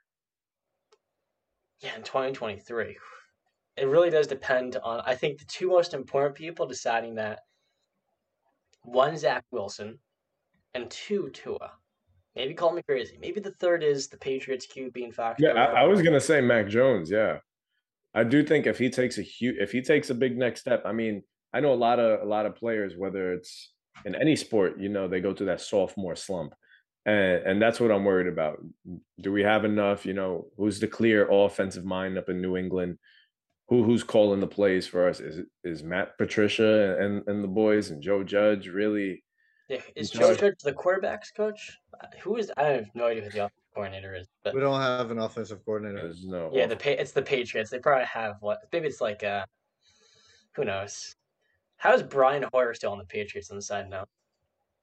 Yeah, in 2023. It really does depend on, I think, the two most important people deciding that one, Zach Wilson, and two, Tua. Maybe call me crazy. Maybe the third is the Patriots QB being Fox. Yeah, I, I, was gonna say Mac Jones. Yeah, I do think if he takes a huge, if he takes a big next step, I mean, I know a lot of a lot of players, whether it's in any sport, you know, they go through that sophomore slump. And and that's what I'm worried about. Do we have enough, you know, who's the clear offensive mind up in New England? Who who's calling the plays for us? Is is Matt Patricia and and the boys and Joe Judge really is Joe Judge the quarterbacks coach? Who is I have no idea who the offensive coordinator is. But we don't have an offensive coordinator. There's no Yeah, the it's the Patriots. They probably have what maybe it's like uh who knows. How is Brian Hoyer still on the Patriots on the side now?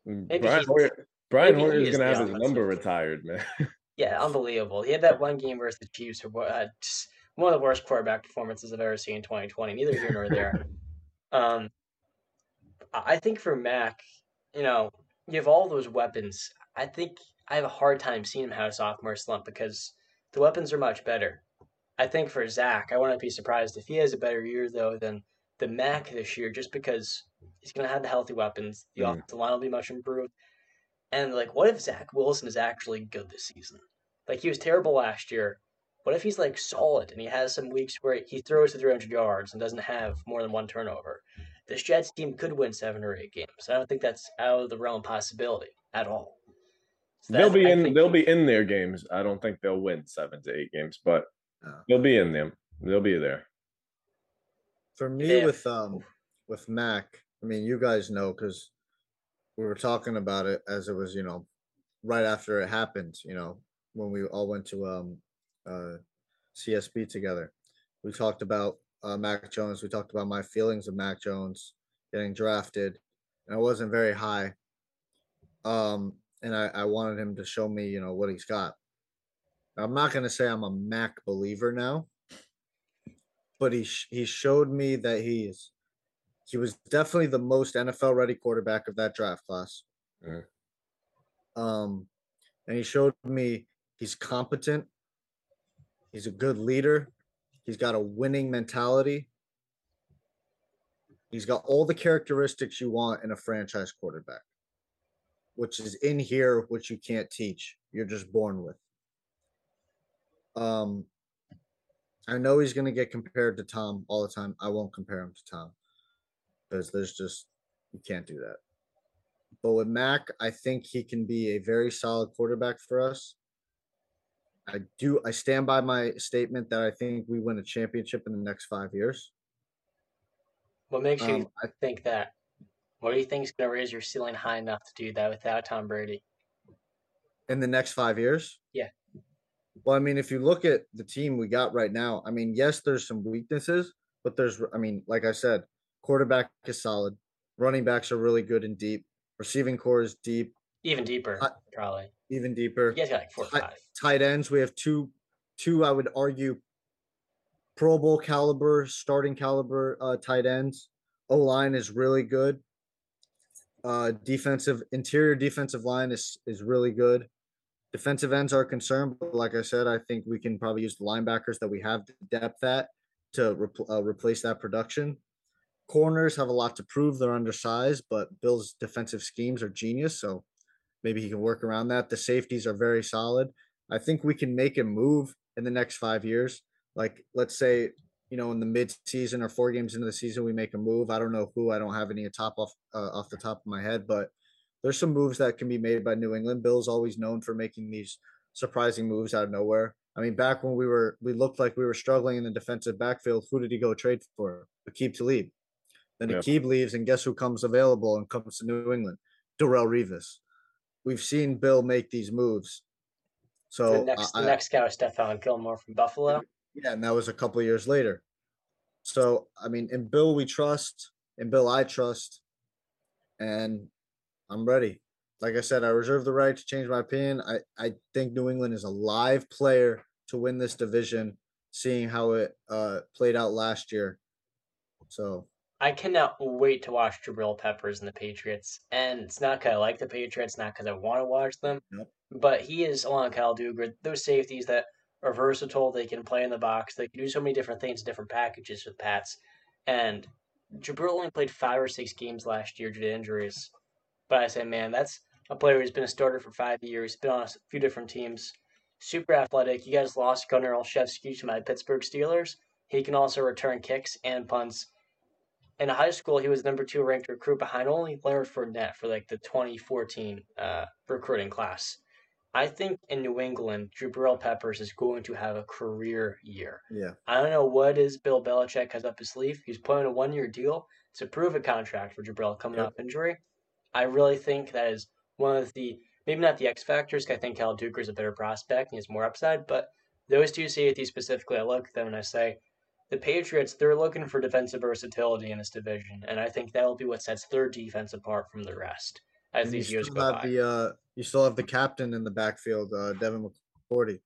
Mm, maybe Brian Hoyer, Brian Hoyer is going to have his number retired, man. yeah, unbelievable. He had that one game versus the Chiefs, or uh, just one of the worst quarterback performances I've ever seen in 2020. Neither here nor there. um, I think for Mac, you know, you have all those weapons. I think I have a hard time seeing him have a sophomore slump because the weapons are much better. I think for Zach, I wouldn't be surprised if he has a better year though than the Mac this year just because he's going to have the healthy weapons. The mm. offensive line will be much improved. And like, what if Zach Wilson is actually good this season? Like he was terrible last year. What if he's like solid and he has some weeks where he throws to 300 yards and doesn't have more than one turnover? This Jets team could win seven or eight games. I don't think that's out of the realm possibility at all. So they'll be in. They'll be in their games. I don't think they'll win seven to eight games, but they'll be in them. They'll be there. For me, yeah. with um with Mac, I mean, you guys know because we were talking about it as it was, you know, right after it happened. You know, when we all went to um uh CSB together, we talked about uh, Mac Jones. We talked about my feelings of Mac Jones getting drafted, and I wasn't very high. Um, and I, I wanted him to show me, you know, what he's got. I'm not going to say I'm a Mac believer now, but he he showed me that he is he was definitely the most NFL ready quarterback of that draft class. Mm-hmm. Um, and he showed me he's competent. He's a good leader. He's got a winning mentality. He's got all the characteristics you want in a franchise quarterback, which is in here, which you can't teach. You're just born with. Um, I know he's going to get compared to Tom all the time. I won't compare him to Tom because there's just you can't do that. But with Mac, I think he can be a very solid quarterback for us. I do. I stand by my statement that I think we win a championship in the next five years. What makes you um, I, think that? What do you think is going to raise your ceiling high enough to do that without Tom Brady? In the next five years? Yeah. Well, I mean, if you look at the team we got right now, I mean, yes, there's some weaknesses, but there's, I mean, like I said, quarterback is solid, running backs are really good and deep, receiving core is deep, even deeper, probably even deeper. You guys got like four tight, tight ends. We have two, two. I would argue, Pro Bowl caliber, starting caliber uh, tight ends. O line is really good. Uh, defensive interior defensive line is is really good. Defensive ends are concerned, but like I said, I think we can probably use the linebackers that we have the depth at to repl- uh, replace that production. Corners have a lot to prove; they're undersized, but Bill's defensive schemes are genius, so maybe he can work around that. The safeties are very solid. I think we can make a move in the next five years. Like, let's say, you know, in the mid-season or four games into the season, we make a move. I don't know who. I don't have any top off uh, off the top of my head, but there's some moves that can be made by New England. Bill's always known for making these surprising moves out of nowhere. I mean, back when we were we looked like we were struggling in the defensive backfield, who did he go trade for? Aqib Talib. Then Yeah. Aqib leaves, and guess who comes available and comes to New England? Darrelle Revis. We've seen Bill make these moves. So the next, I- next guy was Stephon Gilmore from Buffalo. yeah, and that was a couple of years later. So I mean, in Bill we trust, in Bill I trust, and I'm ready. Like I said, I reserve the right to change my opinion. I I think New England is a live player to win this division, seeing how it uh played out last year. So I cannot wait to watch Jabril Peppers and the Patriots. And it's not because I like the Patriots, not because I want to watch them, Nope. but he is along with Kyle Dugger. Those safeties that are versatile, they can play in the box, they can do so many different things, different packages with Pats. And Jabril only played five or six games last year due to injuries. But I say, man, that's a player who's been a starter for five years, been on a few different teams, super athletic. You guys lost Gunnar Olszewski to my Pittsburgh Steelers. He can also return kicks and punts in high school, he was number two ranked recruit behind only Leonard Fournette for like the 2014 uh, recruiting class. I think in New England, Jabril Peppers is going to have a career year. yeah, I don't know what is Bill Belichick has up his sleeve. He's putting a one year deal. It's a prove it contract for Jabril coming Yep. off injury. I really think that is one of the maybe not the X factors. I think Kyle Dugger is a better prospect and he has more upside, but those two safeties specifically, I look at them and I say, the Patriots, they're looking for defensive versatility in this division, and I think that will be what sets their defense apart from the rest as and these years go have by. the uh you still have the captain in the backfield, uh Devin McCourty.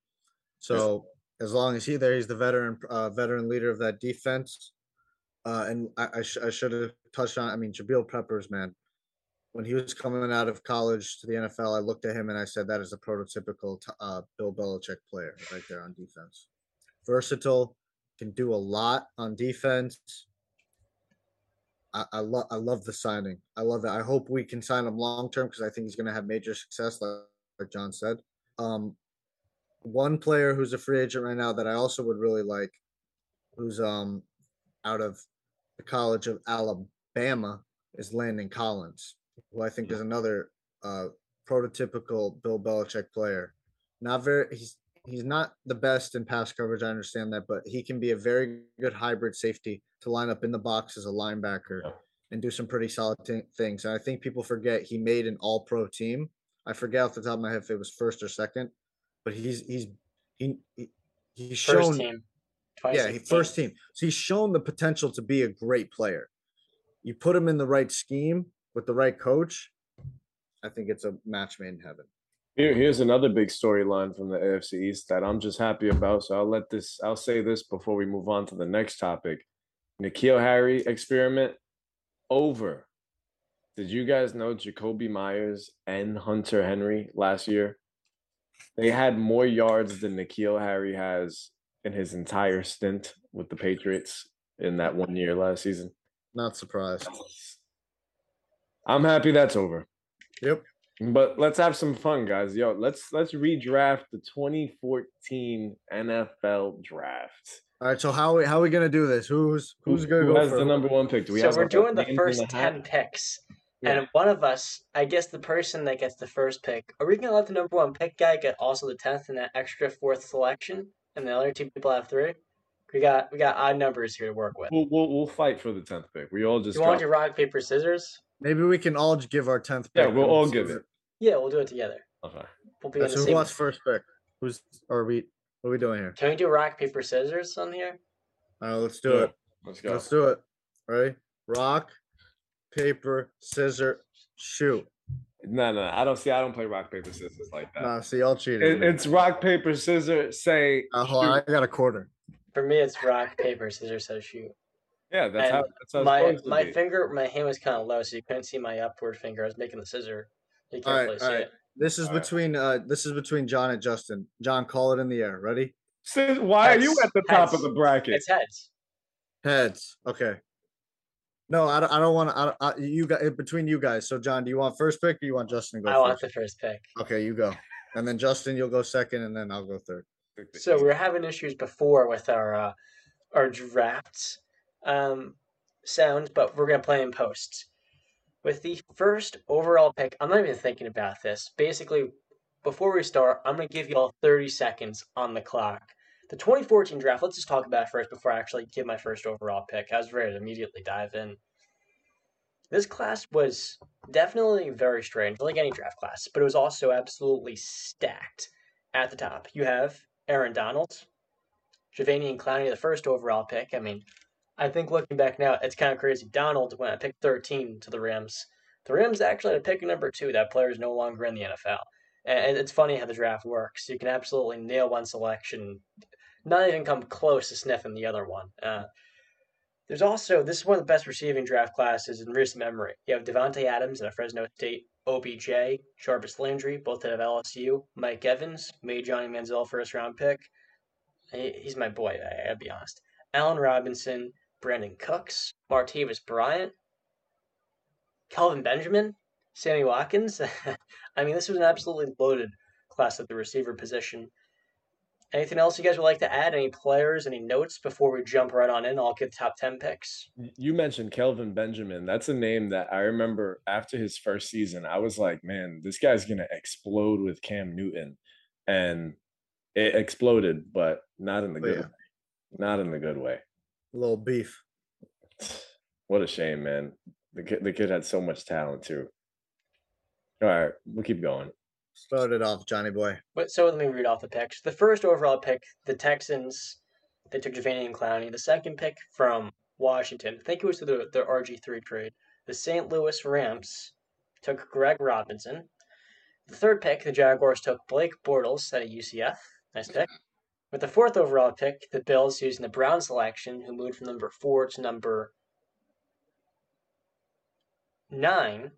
So as long as he there, he's the veteran uh veteran leader of that defense. Uh and I I, sh- I should have touched on I mean Jabril Peppers, man. When he was coming out of college to the NFL, I looked at him and I said that is a prototypical t- uh Bill Belichick player right there on defense. Versatile, can do a lot on defense. I, I love I love the signing. I love it. I hope we can sign him long term because I think he's going to have major success, like, like John said. Um, one player who's a free agent right now that I also would really like, who's um out of the College of Alabama, is Landon Collins, who I think is another uh prototypical Bill Belichick player. Not very he's he's not the best in pass coverage. I understand that, but he can be a very good hybrid safety to line up in the box as a linebacker Yeah. and do some pretty solid thi- things. And I think people forget he made an All Pro team. I forget off the top of my head if it was first or second, but he's he's he, he he's First shown team. yeah he, first team. So he's shown the potential to be a great player. You put him in the right scheme with the right coach, I think it's a match made in heaven. Here, here's another big storyline from the AFC East that I'm just happy about. So I'll let this. I'll say this before we move on to the next topic. N'Keal Harry experiment over. Did you guys know Jakobi Meyers and Hunter Henry last year? They had more yards than N'Keal Harry has in his entire stint with the Patriots in that one year last season. Not surprised. I'm happy that's over. Yep. But let's have some fun, guys. Yo, let's let's redraft the 2014 NFL draft. All right. So how we how we gonna do this? Who's who's gonna who go has for the number one pick? Do we so have we're like, doing the first hat? 10 picks. Yeah. And one of us, I guess the person that gets the first pick, are we going to let the number one pick guy get also the 10th and that extra fourth selection? And the other two people have three? We got we got odd numbers here to work with. We'll, we'll we'll fight for the tenth pick. We all just you want to rock, paper, scissors? Maybe we can all give our tenth. Yeah, we'll all give it. Yeah, we'll do it together. Okay. We'll be Yeah, in the so who same. wants first pick? Who's are we? What are we doing here? Can we do rock, paper, scissors on here? All right, let's do Yeah, it. Let's go. Let's do it. Ready? Rock, paper, scissor, shoot. No, no, I don't see. I don't play rock paper scissors like that. Nah, see, y'all cheated. It, it's rock paper scissors. Say Uh, hold on, I got a quarter. For me, it's rock, paper, scissors, so shoot. Yeah, that's And how that's how it's my supposed to my be. finger, my hand was kind of low, so you couldn't see my upward finger. I was making the scissor. You can't All right, really see all right. it. This is All right. between uh this is between John and Justin. John, call it in the air. Ready? Sis, why are you at the top of the bracket? It's heads. Heads. Okay. No, I don't. I don't want to. I, I, you guys between you guys. So, John, do you want first pick or you want Justin to go I want first? the first pick. Okay, you go, and then Justin, you'll go second, and then I'll go third. So we were having issues before with our uh, our drafts um, sounds, but we're gonna play in post. With the first overall pick, I'm not even thinking about this. Basically, before we start, I'm gonna give you all 30 seconds on the clock. The 2014 draft. Let's just talk about it first before I actually give my first overall pick. I was ready to immediately dive in. This class was definitely very strange, like any draft class, but it was also absolutely stacked at the top. You have Aaron Donald, Jadeveon Clowney, the first overall pick. I mean, I think looking back now, it's kind of crazy. Donald went at pick 13 to the Rams. The Rams actually had a pick number two. That player is no longer in the NFL. And it's funny how the draft works. You can absolutely nail one selection, not even come close to sniffing the other one. Uh, there's also, this is one of the best receiving draft classes in recent memory. You have Davante Adams out of Fresno State, OBJ, Jarvis Landry, both out of LSU, Mike Evans, made Johnny Manziel first round pick. He- He's my boy, I gotta be honest. Allen Robinson, Brandin Cooks, Martavis Bryant, Kelvin Benjamin, Sammy Watkins. I mean, this was an absolutely loaded class at the receiver position. Anything else you guys would like to add? Any players, any notes before we jump right on in? I'll give top 10 picks. You mentioned Kelvin Benjamin. That's a name that I remember after his first season. I was like, man, this guy's gonna explode with Cam Newton, and it exploded, but not in the Oh, good, yeah. way. not in the good way. A little beef. What a shame, man. The kid, the kid had so much talent too. All right, we'll keep going. Start it off, Johnny boy. But so let me read off the picks. The first overall pick, the Texans, they took Jadeveon Clowney. The second pick from Washington, I think it was the the RG three trade. The St. Louis Rams took Greg Robinson. The third pick, the Jaguars took Blake Bortles at of UCF. Nice pick. With the fourth overall pick, the Bills using the Brown selection, who moved from number four to number nine.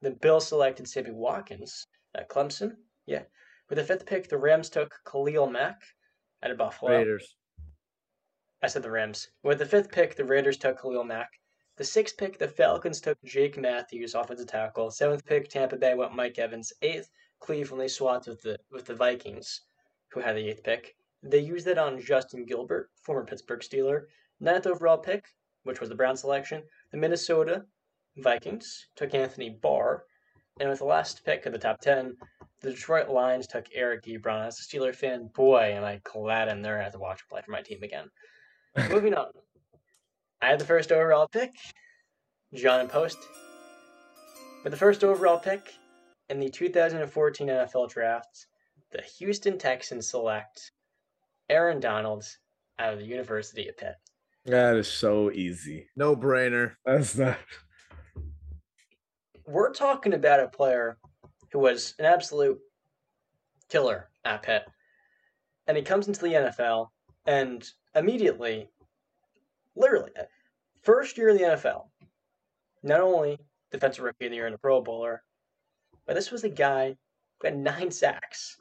The Bills selected Sammy Watkins at Clemson. Yeah. With the fifth pick, the Rams took Khalil Mack out of Buffalo. Raiders. I said the Rams. With the fifth pick, the Raiders took Khalil Mack. The sixth pick, the Falcons took Jake Matthews, offensive tackle. Seventh pick, Tampa Bay went Mike Evans. Eighth, Cleveland they swapped with the with the Vikings, who had the eighth pick. They used it on Justin Gilbert, former Pittsburgh Steeler. Ninth overall pick, which was the Brown selection, the Minnesota Vikings took Anthony Barr. And with the last pick of the top 10, the Detroit Lions took Eric Ebron. As a Steeler fan, boy, am I glad I'm there. Have to watch play for my team again. Moving on. I had the first overall pick, John and Post. With the first overall pick in the 2014 NFL Draft, the Houston Texans select Aaron Donald out of the University of Pitt. That is so easy. No brainer. That's not. We're talking about a player who was an absolute killer at Pitt. And he comes into the NFL and immediately, literally, first year in the NFL, not only defensive rookie of the year and a Pro Bowler, but this was a guy who had nine sacks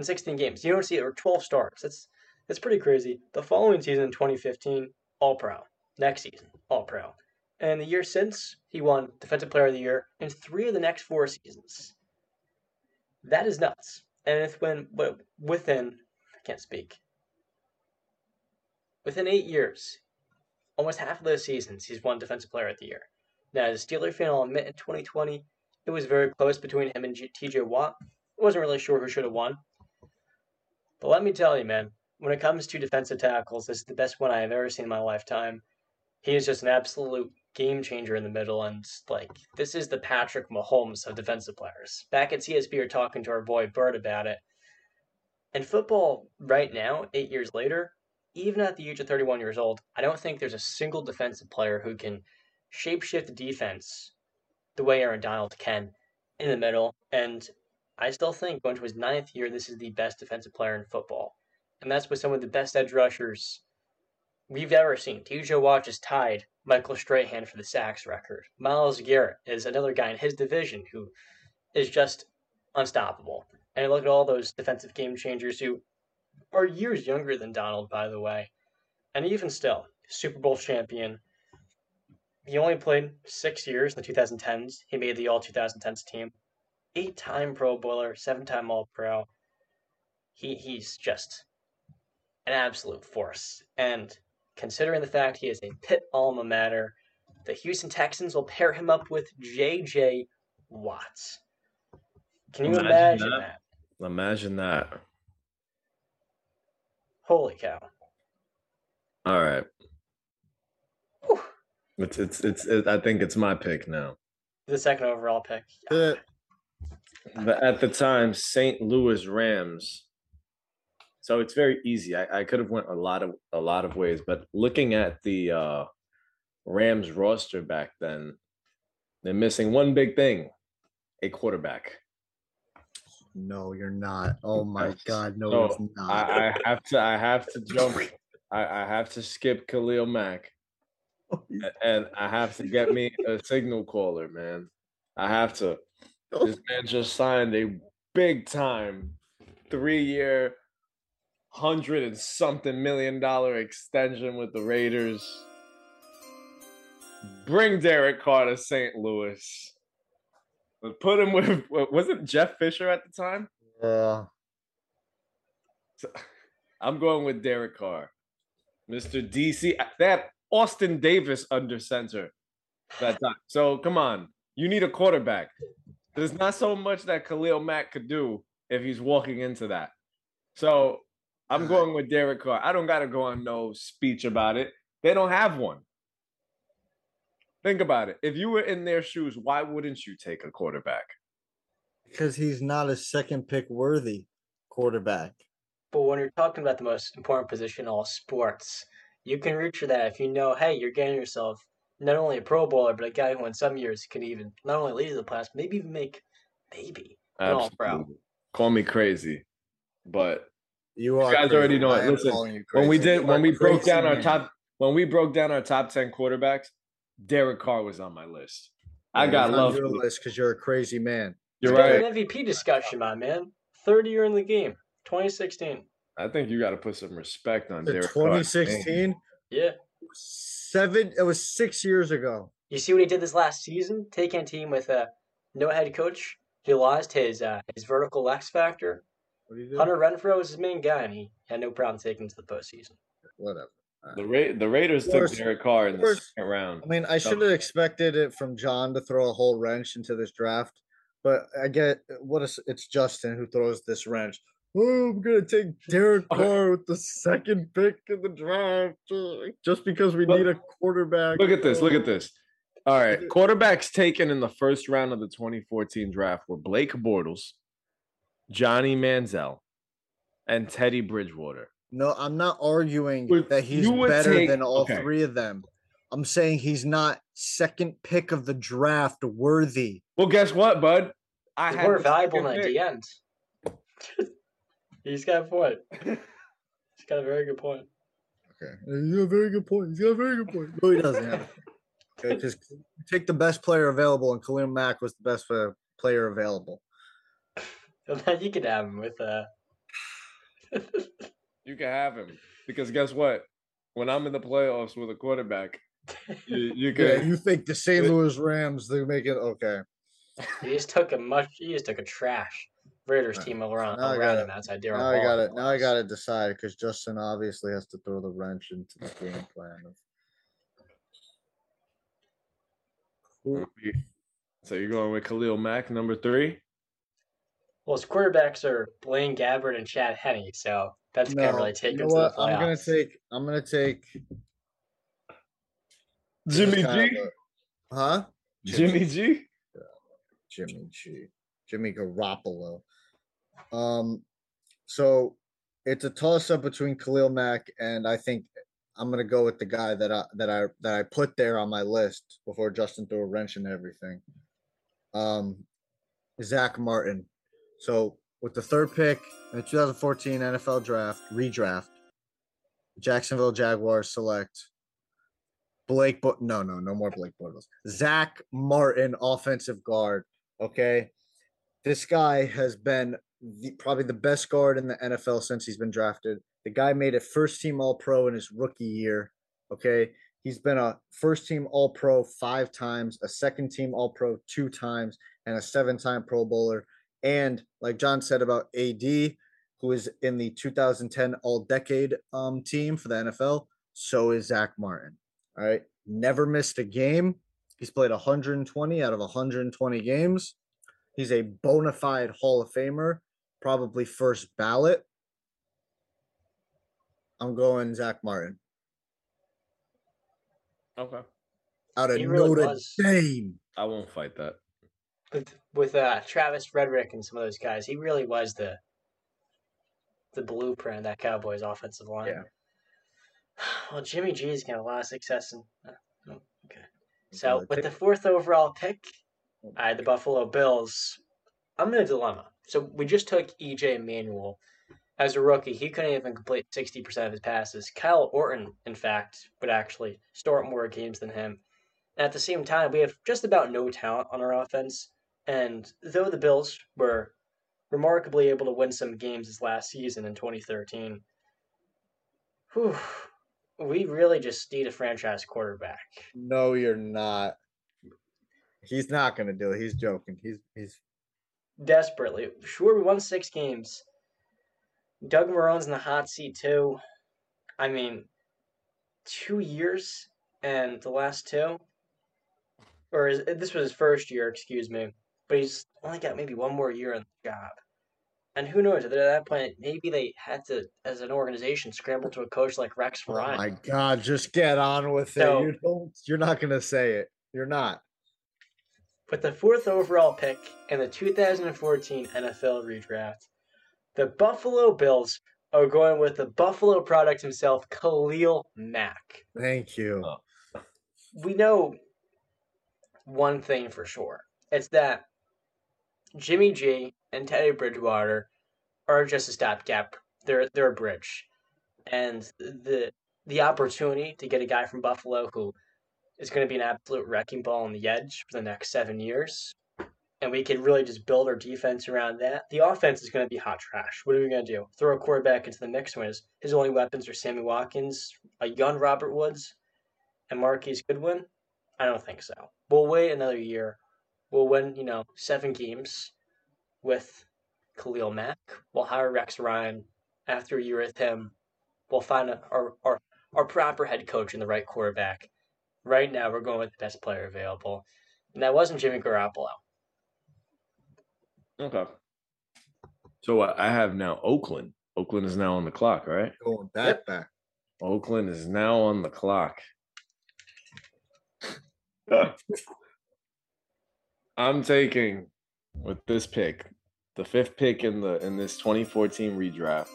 in 16 games. You don't see it, or 12 starts. That's that's pretty crazy. The following season, 2015, All Pro. Next season, All Pro. And the year since, he won Defensive Player of the Year in three of the next four seasons. That is nuts. And it's when, within, I can't speak. Within eight years, almost half of those seasons, he's won Defensive Player of the Year. Now, as a Steeler fan, I'll admit in 2020, it was very close between him and G- TJ Watt. I wasn't really sure who should have won. But let me tell you, man, when it comes to defensive tackles, this is the best one I have ever seen in my lifetime. He is just an absolute game changer in the middle, and like this is the Patrick Mahomes of defensive players. Back at CSB, we were talking to our boy Bert about it. In football, right now, eight years later, even at the age of 31 years old, I don't think there's a single defensive player who can shapeshift defense the way Aaron Donald can in the middle. And I still think going to his ninth year, this is the best defensive player in football. And that's with some of the best edge rushers we've ever seen. TJ Watt just tied Michael Strahan for the sacks record. Myles Garrett is another guy in his division who is just unstoppable. And look at all those defensive game changers who are years younger than Donald, by the way. And even still, Super Bowl champion. He only played six years in the 2010s. He made the All 2010s team. Eight time Pro Bowler, seven time All Pro. He, he's just an absolute force. And considering the fact he is a Pitt alma mater, the Houston Texans will pair him up with J.J. Watts. Can you imagine, imagine that? that? Imagine that. Holy cow! All right. Whew. It's, it's it's it's I think it's my pick now. The second overall pick. The, at the time, St. Louis Rams. So it's very easy. I, I could have went a lot of a lot of ways, but looking at the uh, Rams roster back then, they're missing one big thing: a quarterback. No, you're not. Oh my god, no, so it's not. I, I, have to. I have to jump. I, I have to skip Khalil Mack, oh, and I have to get me a signal caller, man. I have to. This man just signed a big time, three year, hundred and something million dollar extension with the Raiders. Bring Derek Carr to St. Louis. Put him with wasn't Jeff Fisher at the time? Yeah. So, I'm going with Derek Carr, Mr. DC. That Austin Davis under center that time. So come on, you need a quarterback. There's not so much that Khalil Mack could do if he's walking into that. So I'm going with Derek Carr. I don't got to go on no speech about it. They don't have one. Think about it. If you were in their shoes, why wouldn't you take a quarterback? Because he's not a second pick worthy quarterback. But when you're talking about the most important position in all sports, you can reach for that if you know, hey, you're getting yourself not only a Pro Bowler, but a guy who in some years could even not only lead the class, maybe even make maybe an all pro. Call me crazy, but you, are you guys crazy. already know it. Listen, when we did when we broke down man. our top when we broke down our top ten quarterbacks, Derek Carr was on my list. I got love your list because you're a crazy man. You're right. An MVP discussion, my man. Third year in the game, 2016. I think you got to put some respect on Derek. 2016. Yeah. Seven. It was six years ago. You see what he did this last season? Taking a team with a no head coach. He lost his uh, his vertical X factor. Hunter Renfrow was his main guy, and he had no problem taking to the postseason. Whatever. The Ra- the Raiders took Derek Carr in the second round. I mean, I should have expected it from John to throw a whole wrench into this draft, but I get what is it's Justin who throws this wrench. Oh, I'm gonna take Derek Carr with the second pick in the draft uh, just because we need a quarterback. Look at this. Look at this. All right, quarterbacks taken in the first round of the 2014 draft were Blake Bortles, Johnny Manziel, and Teddy Bridgewater. No, I'm not arguing that he's better take, than all okay. three of them. I'm saying he's not second pick of the draft worthy. Well, guess what, bud? I had more valuable at the end. he's got a point. he's got a very good point. Okay, he's got a very good point. He's got a very good point. No, he doesn't. Have okay, Just take the best player available, and Khalil Mack was the best player available. you could have him with uh you can have him because guess what? When I'm in the playoffs with a quarterback, you, you can. Yeah, you think the St. Louis Rams they make it okay? He just took a much. He just took a trash Raiders team around now around him outside Darren. Now I got it. Now I got to decide because Justin obviously has to throw the wrench into the game plan of. So you're going with Khalil Mack, number three? Well, his quarterbacks are Blaine Gabbert and Chad Henne, so that's no, gonna really take you know what? I'm gonna take. I'm gonna take. Jimmy G. A, huh? Jimmy, G. Jimmy G. Jimmy Garoppolo. Um, so it's a toss up between Khalil Mack and I think I'm gonna go with the guy that I that I that I put there on my list before Justin threw a wrench and everything. Um, Zach Martin. So with the third pick in the 2014 NFL draft, redraft, Jacksonville Jaguars select Blake. Bo- no, no, no more Blake Bortles. Zach Martin, offensive guard. Okay, this guy has been the, probably the best guard in the NFL since he's been drafted. The guy made a first team All Pro in his rookie year. Okay, he's been a first team All Pro five times, a second team All Pro two times, and a seven time Pro Bowler. And like John said about AD, who is in the 2010 All Decade um, team for the NFL, so is Zach Martin. All right, never missed a game. He's played 120 out of 120 games. He's a bona fide Hall of Famer, probably first ballot. I'm going Zach Martin Okay. out of He really Notre was. Dame. I won't fight that. with with uh, Travis Frederick and some of those guys. He really was the the blueprint of that Cowboys offensive line. Yeah. Well, Jimmy G's got a lot of success in. uh, oh, okay. So with the fourth overall pick, I had the Buffalo Bills. I'm in a dilemma. So we just took EJ Manuel as a rookie. He couldn't even complete 60% of his passes. Kyle Orton, in fact, would actually start more games than him. And at the same time, we have just about no talent on our offense. And though the Bills were remarkably able to win some games this last season in 2013, whew, we really just need a franchise quarterback. No, you're not. He's not gonna do it. He's joking. He's he's desperately. Sure, we won six games. Doug Marrone's in the hot seat too. I mean, two years and the last two, or is, this was his first year, excuse me. But he's only got maybe one more year on the job. And who knows? At that point, maybe they had to, as an organization, scramble to a coach like Rex oh Ryan. my god, just get on with it. So- you don't you're not gonna say it. You're not. With the fourth overall pick in the 2014 NFL redraft, the Buffalo Bills are going with the Buffalo product himself, Khalil Mack. Thank you. Oh. We know one thing for sure. It's that Jimmy G and Teddy Bridgewater are just a stopgap. They're they're a bridge. And the the opportunity to get a guy from Buffalo who is going to be an absolute wrecking ball on the edge for the next seven years. And we can really just build our defense around that. The offense is going to be hot trash. What are we going to do? Throw a quarterback into the mix when his, his only weapons are Sammy Watkins, a young Robert Woods, and Marquise Goodwin? I don't think so. We'll wait another year. We'll win, you know, seven games with Khalil Mack. We'll hire Rex Ryan. After a year with him, we'll find a, our, our, our proper head coach and the right quarterback. Right now, we're going with the best player available. And that wasn't Jimmy Garoppolo. Okay. So uh, I have now Oakland. Oakland is now on the clock, right? Going back Yep. back. Oakland is now on the clock. I'm taking with this pick, the fifth pick in the in this 2014 redraft.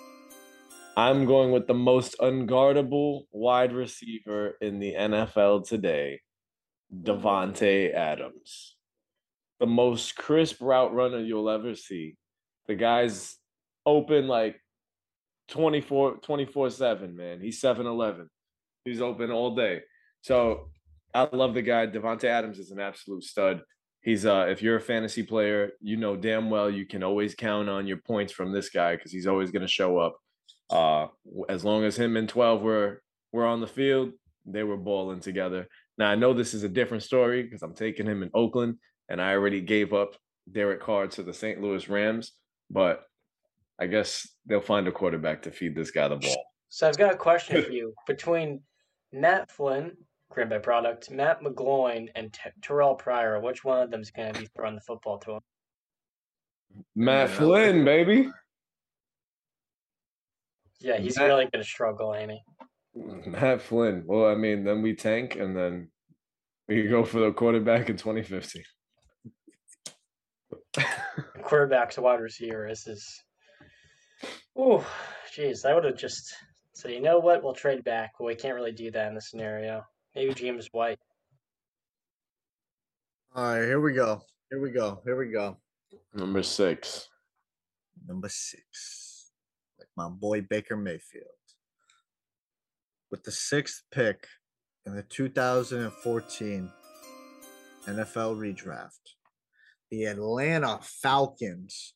I'm going with the most unguardable wide receiver in the NFL today, Davante Adams. The most crisp route runner you'll ever see. The guy's open like 24 24 7 man. He's 7-eleven he's open all day. So i love the guy. Davante adams is an absolute stud. He's uh if you're a fantasy player you know damn well you can always count on your points from this guy because he's always going to show up uh as long as him and 12 were were on the field they were balling together now i know this is a different story because i'm taking him in oakland and i already gave up derek carr to the st louis rams but I guess they'll find a quarterback to feed this guy the ball. So I've got a question for you. Between Matt Flynn, Green Bay product, Matt McGloin, and T- Terrell Pryor, which one of them is going to be throwing the football to him? Matt Flynn, baby. Yeah, he's Matt- really going to struggle, ain't he? Matt Flynn. Well, I mean, then we tank and then we go for the quarterback in 2015. Quarterback's a wide receiver. This is. Oh, jeez. I would have just. So, you know what? We'll trade back, but we can't really do that in this scenario. Maybe James White. All right, here we go. Here we go. Here we go. Number six. Number six. My boy Baker Mayfield. with the sixth pick in the 2014 NFL redraft, the Atlanta Falcons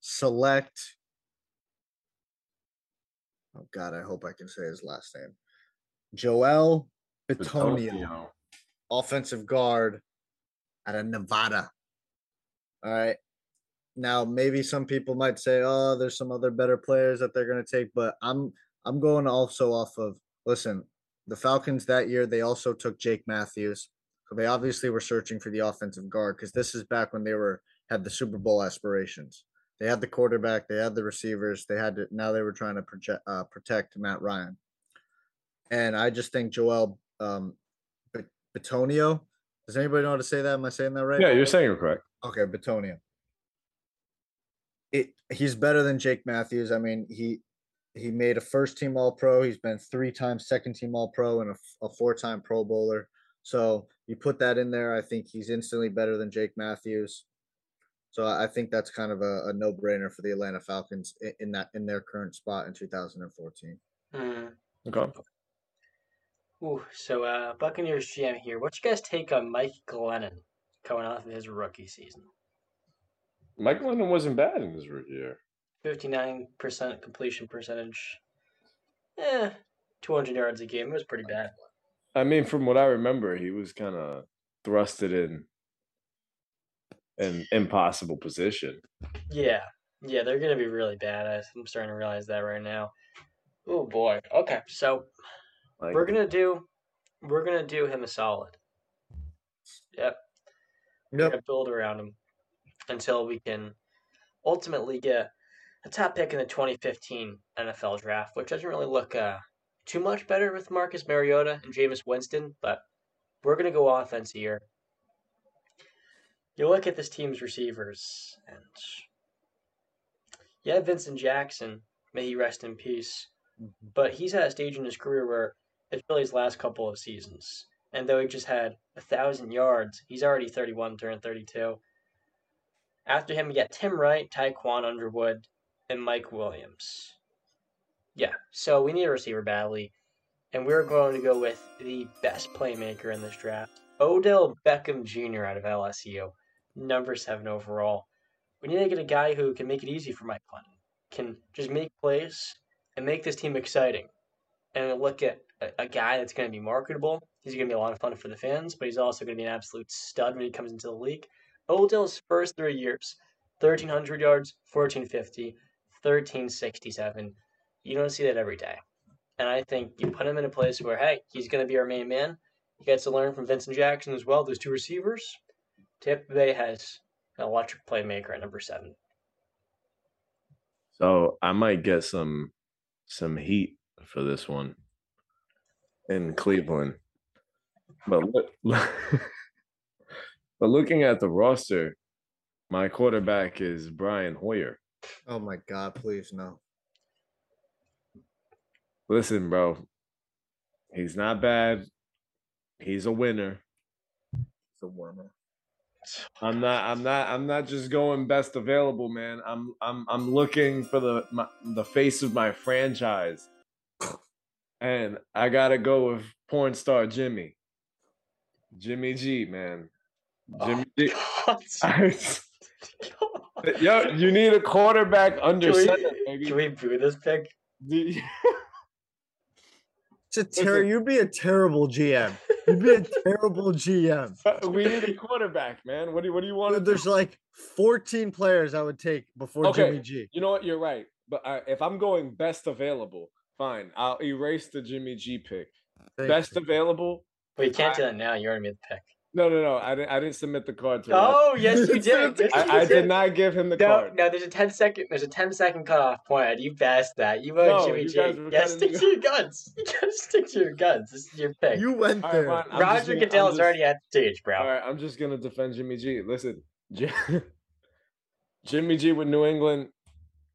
select. Oh God, I hope I can say his last name. Joel Bitonio, offensive guard out of Nevada. All right. Now, maybe some people might say, "Oh, there's some other better players that they're going to take," but I'm I'm going also off of listen. The Falcons that year they also took Jake Matthews, so they obviously were searching for the offensive guard because this is back when they were had the Super Bowl aspirations. They had the quarterback, they had the receivers, they had to now they were trying to project, uh, protect Matt Ryan, and I just think Joel um, Bitonio. Does anybody know how to say that? Am I saying that right? Yeah, you're saying it correct. Okay, Bitonio. It he's better than Jake Matthews. I mean, he he made a first team All Pro. He's been three times second team All Pro and a, a four time Pro Bowler. So you put that in there, I think he's instantly better than Jake Matthews. So I think that's kind of a, a no brainer for the Atlanta Falcons in, in, that in their current spot in 2014. Mm. Okay. Ooh, so uh, Buccaneers GM here. What's you guys take on Mike Glennon coming off of his rookie season? Mike Glennon wasn't bad in his rookie year. 59% completion percentage. Eh, 200 yards a game. It was pretty bad. I mean, from what I remember, he was kind of thrusted in an impossible position. Yeah. Yeah, they're going to be really bad. I'm starting to realize that right now. Oh, boy. Okay, so like, we're going to do we're going to do him a solid. Yep. Yep. We're going to build around him until we can ultimately get a top pick in the 2015 NFL draft, which doesn't really look uh, too much better with Marcus Mariota and Jameis Winston, but we're going to go offense here. You look at this team's receivers, and yeah, Vincent Jackson, may he rest in peace, mm-hmm. but he's at a stage in his career where it's really his last couple of seasons. And though he just had a thousand yards, he's already 31, turning 32. After him, we got Tim Wright, Tiquan Underwood, and Mike Williams. Yeah, so we need a receiver badly, and we're going to go with the best playmaker in this draft, Odell Beckham Jr. out of LSU, number seven overall. We need to get a guy who can make it easy for Mike Glennon, can just make plays and make this team exciting. And look at a guy that's going to be marketable. He's going to be a lot of fun for the fans, but he's also going to be an absolute stud when he comes into the league. Odell's first three years 1,300 yards, 1,450, 1,367. You don't see that every day. And I think you put him in a place where, hey, he's going to be our main man. He gets to learn from Vincent Jackson as well. Those two receivers. Tampa Bay has an electric playmaker at number seven. So I might get some some heat for this one in Cleveland. But look, But looking at the roster, my quarterback is Brian Hoyer. Oh my God, please no. Listen, bro. He's not bad. He's a winner. He's a winner. I'm not. I'm not. I'm not just going best available, man. I'm. I'm. I'm looking for the my, the face of my franchise, and I gotta go with porn star Jimmy. Jimmy G, man. Jimmy oh, Yo, you need a quarterback under can we, center, baby. Can we boo this pick? it's a ter- you'd be a terrible GM. You'd be a terrible GM. We need a quarterback, man. What do you, what do you want? Dude, there's do? like 14 players I would take before okay. Jimmy G. You know what? You're right. But uh, if I'm going best available, fine. I'll erase the Jimmy G pick. Thank best you. available. But you can't I, do that now. You already made the pick. No, no, no. I didn't. I didn't submit the card to. Him. Oh, yes, you did. Yes, I, I, did not give him the no, card. No, there's a 10 second. There's a 10 second cutoff point. You passed that. You voted no, Jimmy G. Yeah, stick to your guns. You gotta stick to your guns. This is your pick. You went there. Right, Roger Goodell is already at the stage, bro. All right, I'm just gonna defend Jimmy G. Listen, Jimmy G with New England.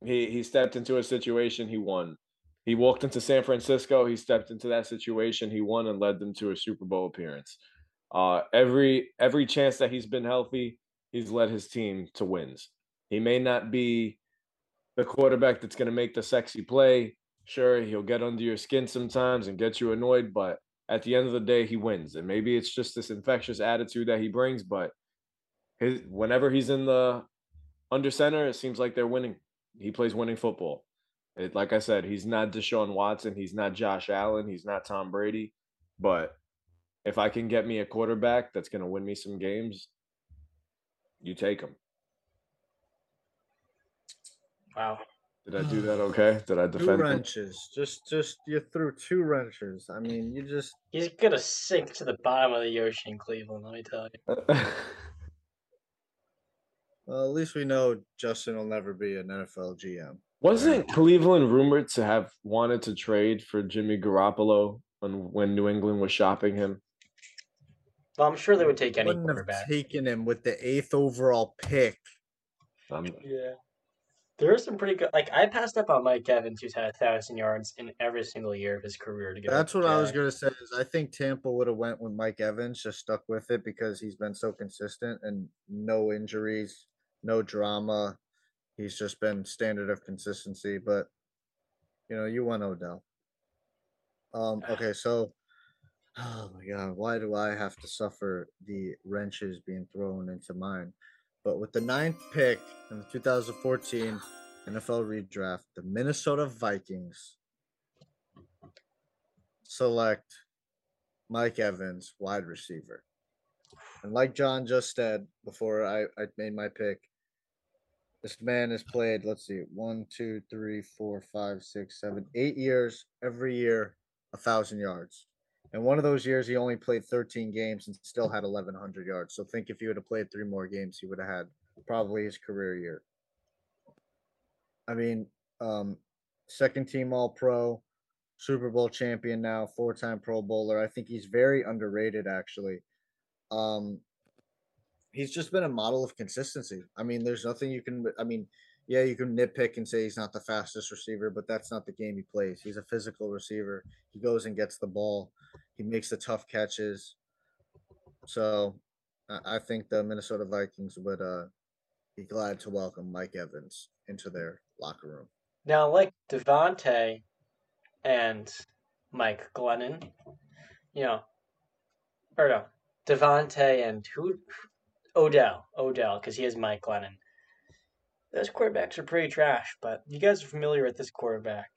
He he stepped into a situation. He won. He walked into San Francisco. He stepped into that situation. He won and led them to a Super Bowl appearance. Uh, every every chance that he's been healthy, he's led his team to wins. He may not be the quarterback that's going to make the sexy play. Sure, he'll get under your skin sometimes and get you annoyed, but at the end of the day, he wins. And maybe it's just this infectious attitude that he brings, but his whenever he's in the under center, it seems like they're winning. He plays winning football. It, like I said, he's not Deshaun Watson, he's not Josh Allen, he's not Tom Brady, but if I can get me a quarterback that's going to win me some games, you take him. Wow. Did I do that okay? Did I Two defend him? wrenches. Just, just you threw two wrenches. I mean, you just He's gonna sink to the bottom of the ocean in Cleveland, let me tell you. well, at least we know Justin will never be an NFL GM. Wasn't Cleveland rumored to have wanted to trade for Jimmy Garoppolo when, when New England was shopping him? Well, I'm sure they would take any Wouldn't have taken him with the eighth overall pick. Um, Yeah. There are some pretty good. Like I passed up on Mike Evans, who's had a thousand yards in every single year of his career. To go. That's what I was gonna say. Is I think Tampa would have went with Mike Evans, just stuck with it because he's been so consistent and no injuries, no drama. He's just been standard of consistency. But you know, you want Odell. Um. Okay, so. Oh my God! Why do I have to suffer the wrenches being thrown into mine? But with the ninth pick in the 2014 NFL redraft, the Minnesota Vikings select Mike Evans, wide receiver. And like John just said before I, I made my pick, this man has played, let's see, one, two, three, four, five, six, seven, eight years, every year, a thousand yards. And one of those years, he only played 13 games and still had 1,100 yards. So think if he would have played three more games, he would have had probably his career year. I mean, um, second team All Pro, Super Bowl champion now, four time Pro Bowler. I think he's very underrated, actually. Um, he's just been a model of consistency. I mean, there's nothing you can. I mean, yeah, you can nitpick and say he's not the fastest receiver, but that's not the game he plays. He's a physical receiver. He goes and gets the ball. He makes the tough catches. So, I think the Minnesota Vikings would uh, be glad to welcome Mike Evans into their locker room. Now, like Davante and Mike Glennon, you know, or no, Davante and who? Odell. Odell, because he has Mike Glennon. Those quarterbacks are pretty trash, but you guys are familiar with this quarterback.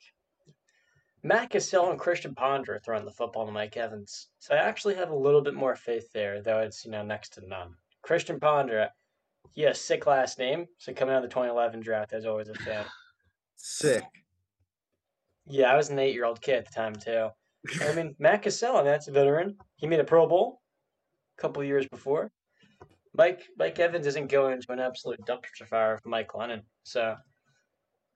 Matt Cassel and Christian Ponder are throwing the football to Mike Evans. So I actually have a little bit more faith there, though it's, you know, next to none. Christian Ponder, he has a sick last name, so coming out of the 2011 draft, I was always a fan. Sick. Yeah, I was an eight year old kid at the time too. I mean, Matt Cassel, I mean, that's a veteran. He made a Pro Bowl a couple years before. Mike Mike Evans isn't going into an absolute dumpster fire for Mike Glennon, so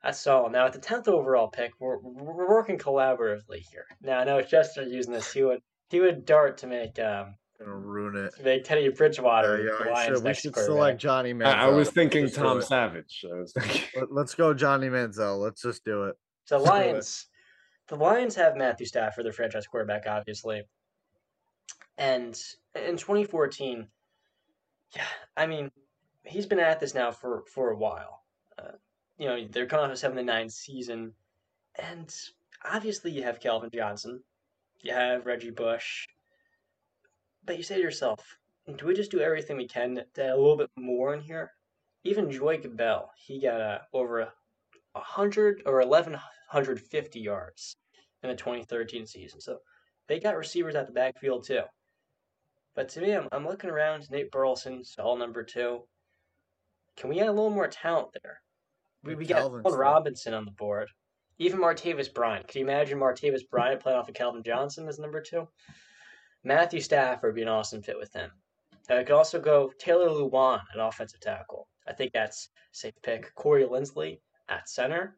that's all. Now at the tenth overall pick, we're we're working collaboratively here. Now I know Chester using this. He would he would dart to make um Gonna ruin it. make Teddy Bridgewater Yeah, the yeah, we Lions' should, we next should quarterback. select Johnny Manziel. I, I was thinking Let's Tom. Savage. I was thinking. Let- Let's go, Johnny Manziel. Let's just do it. So Let's do it. Lions, the Lions have Matthew Stafford, their franchise quarterback, obviously. And in 2014, yeah, I mean, he's been at this now for for a while. Uh, you know, they're coming off a seven to nine season, and obviously you have Calvin Johnson, you have Reggie Bush, but you say to yourself, do we just do everything we can to add a little bit more in here? Even Joique Bell, he got uh, over 100 or 1150 yards in the 2013 season. So they got receivers at the backfield too. But to me, I'm, I'm looking around. Nate Burleson's all number two. Can we add a little more talent there? We, we got Robinson on the board. Even Martavis Bryant. Can you imagine Martavis Bryant playing off of Calvin Johnson as number two? Matthew Stafford would be an awesome fit with him. Uh, I could also go Taylor Lewan at offensive tackle. I think that's a safe pick. Corey Linsley at center.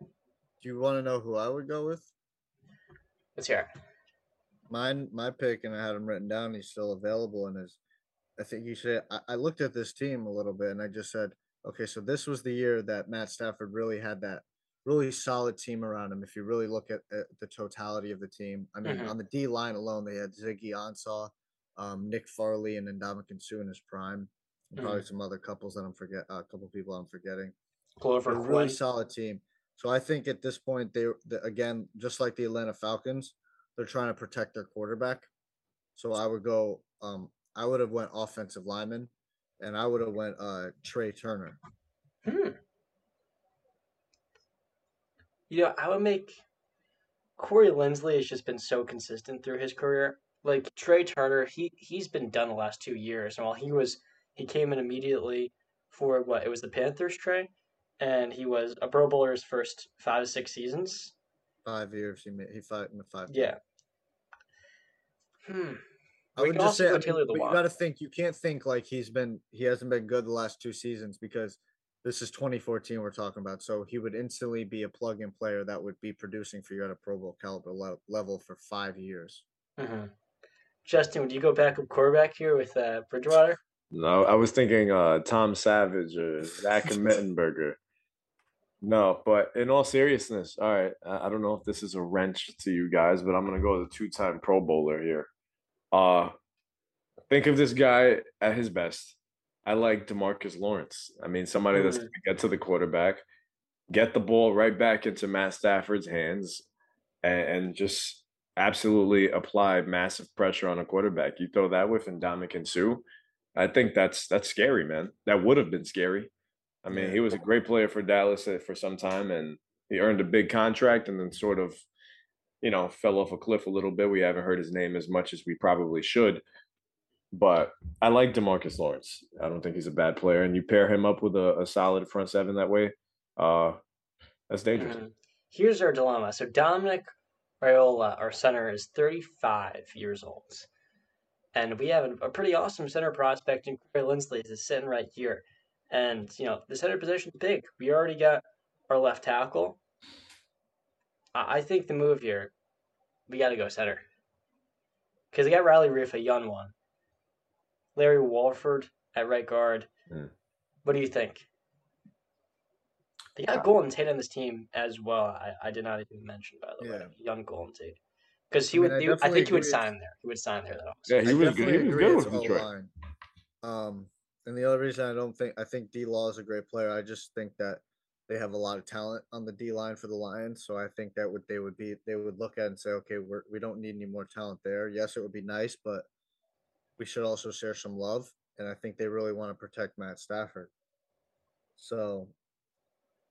Do you want to know who I would go with? Let's hear it. Mine, my pick, and I had him written down. He's still available, and is I think you said I, I looked at this team a little bit, and I just said, okay, so this was the year that Matt Stafford really had that really solid team around him. If you really look at, at the totality of the team, I mean, Mhm. on the D line alone, they had Ziggy Ansah, um, Nick Fairley, and then Ndamukong Suh in his prime, and probably some other couples that I'm forget, a couple people I'm forgetting. Glover a really solid team. So I think at this point they the, again just like the Atlanta Falcons, they're trying to protect their quarterback. So I would go. Um, I would have went offensive lineman, and I would have went uh Trai Turner. Hmm. You know, I would make Corey Linsley has just been so consistent through his career. Like Trai Turner, he he's been done the last two years. And while he was he came in immediately for what it was the Panthers Trai, and he was a Pro Bowler his first five to six seasons. Five years he he fought in the five. Yeah. Hmm. I We would just say I mean, but you Lewan. got to think you can't think like he's been he hasn't been good the last two seasons because this is 2014 we're talking about. So he would instantly be a plug-in player that would be producing for you at a Pro Bowl caliber le- level for five years. hmm Justin, would you go back up quarterback here with uh, Bridgewater? No, I was thinking uh, Tom Savage or Zach Mettenberger. No, but in all seriousness, all right, I don't know if this is a wrench to you guys, but I'm gonna go with a two-time Pro Bowler here. Uh, think of this guy at his best. I like Demarcus Lawrence. I mean, somebody that's Mm. gonna get to the quarterback, get the ball right back into Matt Stafford's hands, and, and just absolutely apply massive pressure on a quarterback. You throw that with Ndamukong Suh. I think that's that's scary, man. That would have been scary. I mean, Yeah. he was a great player for Dallas for some time, and he earned a big contract, and then sort of, you know, fell off a cliff a little bit. We haven't heard his name as much as we probably should. But I like Demarcus Lawrence. I don't think he's a bad player, and you pair him up with a, a solid front seven that way, uh, that's dangerous. Mhm. Here's our dilemma. So Dominic Raiola, our center, is 35 years old. And we have a, a pretty awesome center prospect in Corey Linsley is sitting right here. And, you know, the center position is big. We already got our left tackle. I, I think the move here, we got to go center. Because they got Riley Reiff, a young one. Larry Warford at right guard. Hmm. What do you think? They got Uh, Golden Tate on this team as well. I, I did not even mention, by the way, young Golden Tate. Because he I mean, would, I he I, think he would sign there. He would sign there, though. Yeah, he I was good. He was good with Detroit. O-line. Um, and the other reason I don't think I think D Law is a great player. I just think that they have a lot of talent on the D line for the Lions. So I think that would they would be they would look at and say, okay, we're we don't need any more talent there. Yes, it would be nice, but we should also share some love. And I think they really want to protect Matt Stafford. So,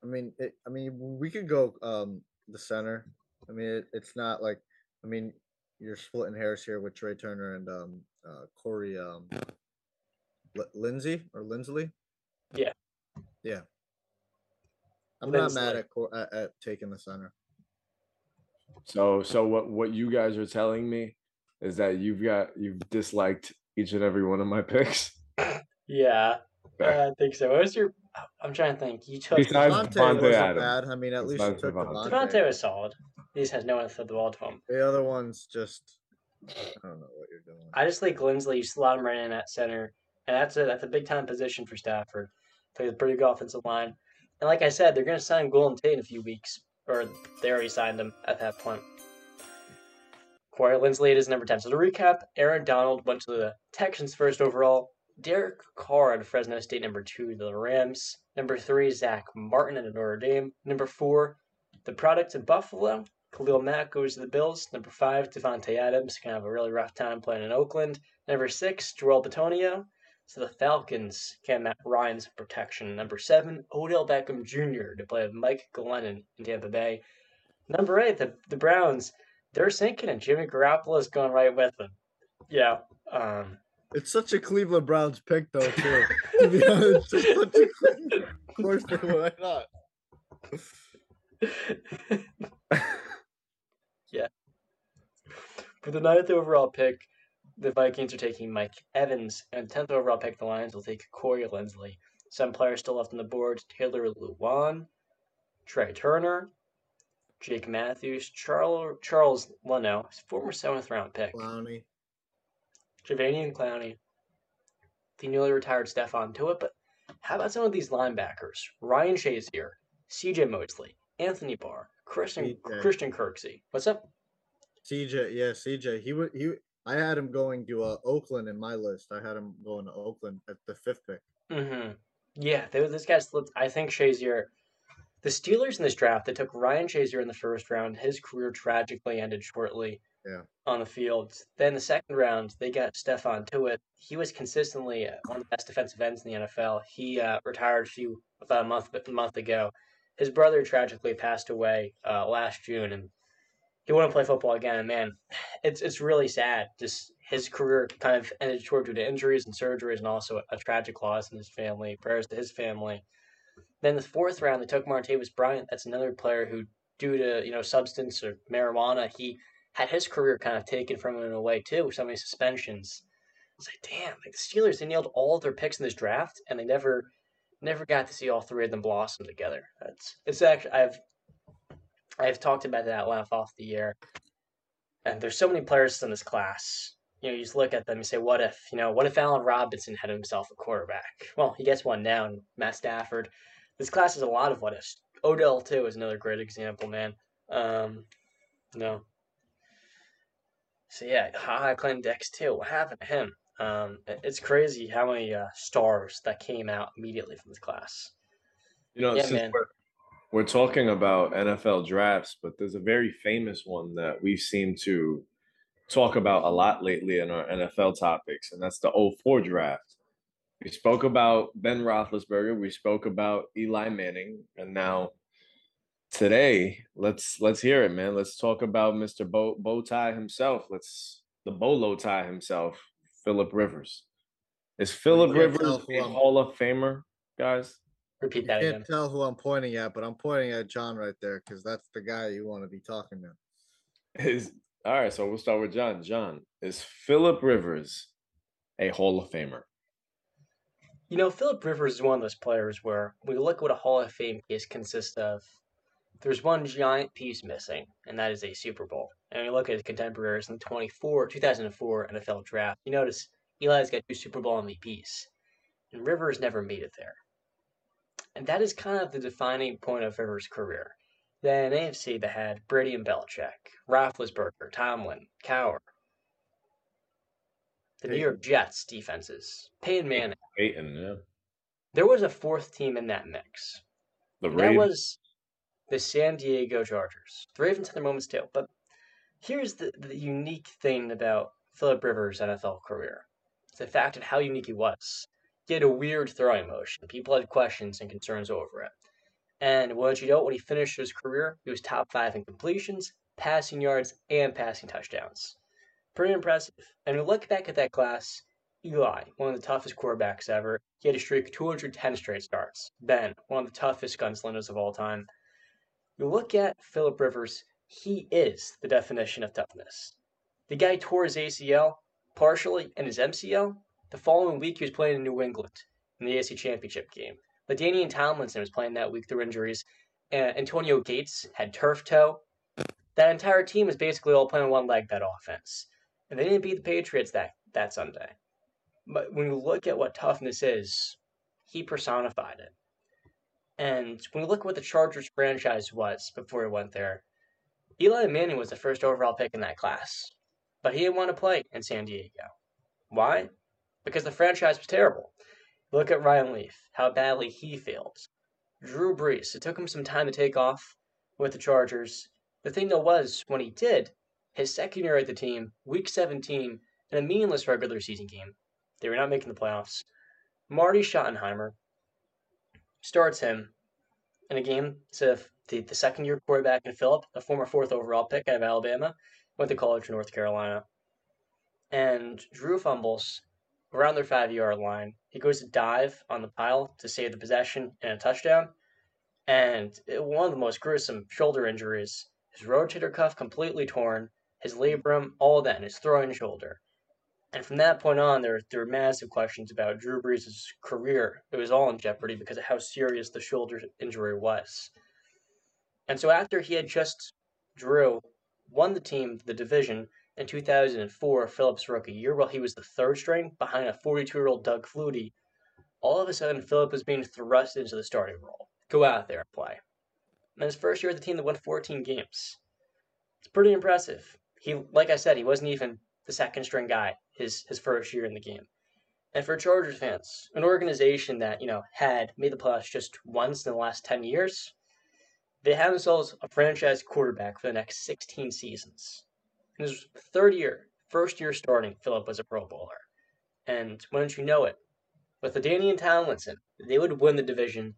I mean, it, I mean, we could go um the center. I mean, it, it's not like I mean, you're splitting hairs here with Trai Turner and um uh Corey um L- Lindsay or Lindsley. Yeah. Yeah. I'm not mad at, Cor- at at taking the center. So, so what what you guys are telling me is that you've got you've disliked each and every one of my picks. Yeah, Okay. I think so. What was your? I'm trying to think. You took Besides Davante Davante wasn't Adams. bad. I mean, at least you Besides took Davante. Davante. Davante was solid. He just has no one to throw the ball to him. The other ones just I don't know what you're doing. I just think Linsley, you slot him right in at center, and that's a that's a big time position for Stafford. Plays a pretty good offensive line, and like I said, they're going to sign Golden Tate in a few weeks, or they already signed him at that point. Corey Linsley is number ten. So to recap, Aaron Donald went to the Texans first overall. Derek Carr at Fresno State number two the Rams. Number three, Zack Martin at Notre Dame. Number four, the product of Buffalo. Khalil Mack goes to the Bills. Number five, Davante Adams. Gonna have a really rough time playing in Oakland. Number six, Joel Bitonio. So the Falcons can Matt Ryan's protection. Number seven, Odell Beckham Jr. to play with Mike Glennon in Tampa Bay. Number eight, the, the Browns. They're sinking, and Jimmy Garoppolo is going right with them. Yeah. Um, It's such a Cleveland Browns pick, though. Too. to be honest, it's such a Cleveland. Of course, they were. I thought. yeah. For the ninth overall pick, the Vikings are taking Mike Evans, and tenth overall pick, the Lions will take Corey Linsley. Some players still left on the board: Taylor Lewan, Trai Turner, Jake Matthews, Charles Charles Leno, former seventh round pick, Clowney. Jadeveon Clowney, the newly retired Stephon Tuitt. But how about some of these linebackers? Ryan Shazier, C.J. Mosley, Anthony Barr, Christian CJ. Christian Kirksey. What's up? CJ, yeah, CJ. He would. He. I had him going to uh, Oakland in my list. I had him going to Oakland at the fifth pick. Mm-hmm. Yeah, there, this guy slipped. I think Shazier. The Steelers in this draft, they took Ryan Shazier in the first round. His career tragically ended shortly Yeah. on the field. Then the second round, they got Stephon Tuitt. He was consistently uh, one of the best defensive ends in the NFL. He uh, retired a few about a month a month ago. His brother tragically passed away uh, last June, and he wouldn't play football again. And man, it's it's really sad. Just his career kind of ended short due to injuries and surgeries, and also a, tragic loss in his family. Prayers to his family. Then the fourth round, they took Martavis Bryant. That's another player who, due to you know substance or marijuana, he had his career kind of taken from him in a way too, with so many suspensions. It's like, damn, like the Steelers, they nailed all their picks in this draft, and they never, never got to see all three of them blossom together. That's it's actually I've, I've talked about that laugh off the air, and there's so many players in this class. You know, you just look at them and say, what if, you know, what if Allen Robinson had himself a quarterback? Well, he gets one now, and Matt Stafford. This class is a lot of what ifs. Odell too is another great example, man. Um, no. So yeah, High Clan Dex too. What happened to him? Um, it's crazy how many uh, stars that came out immediately from this class. You know, Yeah, since man. we're, we're talking about NFL drafts, but there's a very famous one that we seem to talk about a lot lately in our NFL topics, and that's the 04 draft. We spoke about Ben Roethlisberger, we spoke about Eli Manning, and now today, let's let's hear it, man. Let's talk about Mr. Bow, Bow Tie himself. Let's the Bolo Tie himself, Philip Rivers. Is Philip Rivers a Hall of Famer, guys? Repeat You can't again. tell who I'm pointing at, but I'm pointing at John right there because that's the guy you want to be talking to. Is all right, so we'll start with John. John, is Philip Rivers a Hall of Famer? You know, Philip Rivers is one of those players where we look at what a Hall of Fame case consists of. There's one giant piece missing, and that is a Super Bowl. And we look at his contemporaries in the 24, 2004 NFL draft. You notice Eli's got two Super Bowl MVPs, and Rivers never made it there. And that is kind of the defining point of Rivers' career. Then AFC that had Brady and Belichick, Roethlisberger, Tomlin, Cowher, the New York Jets defenses, Peyton Manning. Peyton, yeah. There was a fourth team in that mix. The And that was the San Diego Chargers. The Ravens had their moments too, but here's the, the unique thing about Philip Rivers' NFL career. It's the fact of how unique he was. Had a weird throwing motion. People had questions and concerns over it. And once you know, when he finished his career, he was top five in completions, passing yards, and passing touchdowns. Pretty impressive. And we look back at that class, Eli, one of the toughest quarterbacks ever. He had a streak of 210 straight starts. Ben, one of the toughest gunslingers of all time. You look at Philip Rivers, he is the definition of toughness. The guy tore his ACL partially and his MCL. The following week, he was playing in New England in the AFC Championship game. LaDainian Tomlinson was playing that week through injuries. Antonio Gates had turf toe. That entire team was basically all playing one leg that offense. And they didn't beat the Patriots that, that Sunday. But when you look at what toughness is, he personified it. And when you look at what the Chargers franchise was before he went there, Eli Manning was the first overall pick in that class. But he didn't want to play in San Diego. Why? Because the franchise was terrible. Look at Ryan Leaf, how badly he failed. Drew Brees, it took him some time to take off with the Chargers. The thing though was, when he did, his second year at the team, week 17, in a meaningless regular season game, they were not making the playoffs. Marty Schottenheimer starts him in a game to the, the second year quarterback in Philip, a former fourth overall pick out of Alabama, went to college in North Carolina. And Drew fumbles around their five yard line. He goes to dive on the pile to save the possession and a touchdown. And one of the most gruesome shoulder injuries. His rotator cuff completely torn, his labrum, all that, and his throwing shoulder. And from that point on, there, there were massive questions about Drew Brees' career. It was all in jeopardy because of how serious the shoulder injury was. And so after he had just Drew won the team, the division, in 2004, Philip's rookie year, while he was the third string behind a 42-year-old Doug Flutie, all of a sudden Philip was being thrust into the starting role. Go out there and play. And his first year at the team, that won 14 games. It's pretty impressive. He, like I said, he wasn't even the second string guy his his first year in the game. And for Chargers fans, an organization that you know had made the playoffs just once in the last ten years, they had themselves a franchise quarterback for the next 16 seasons. In his third year, first year starting, Philip was a Pro Bowler. And don't you know it? With LaDainian Tomlinson, they would win the division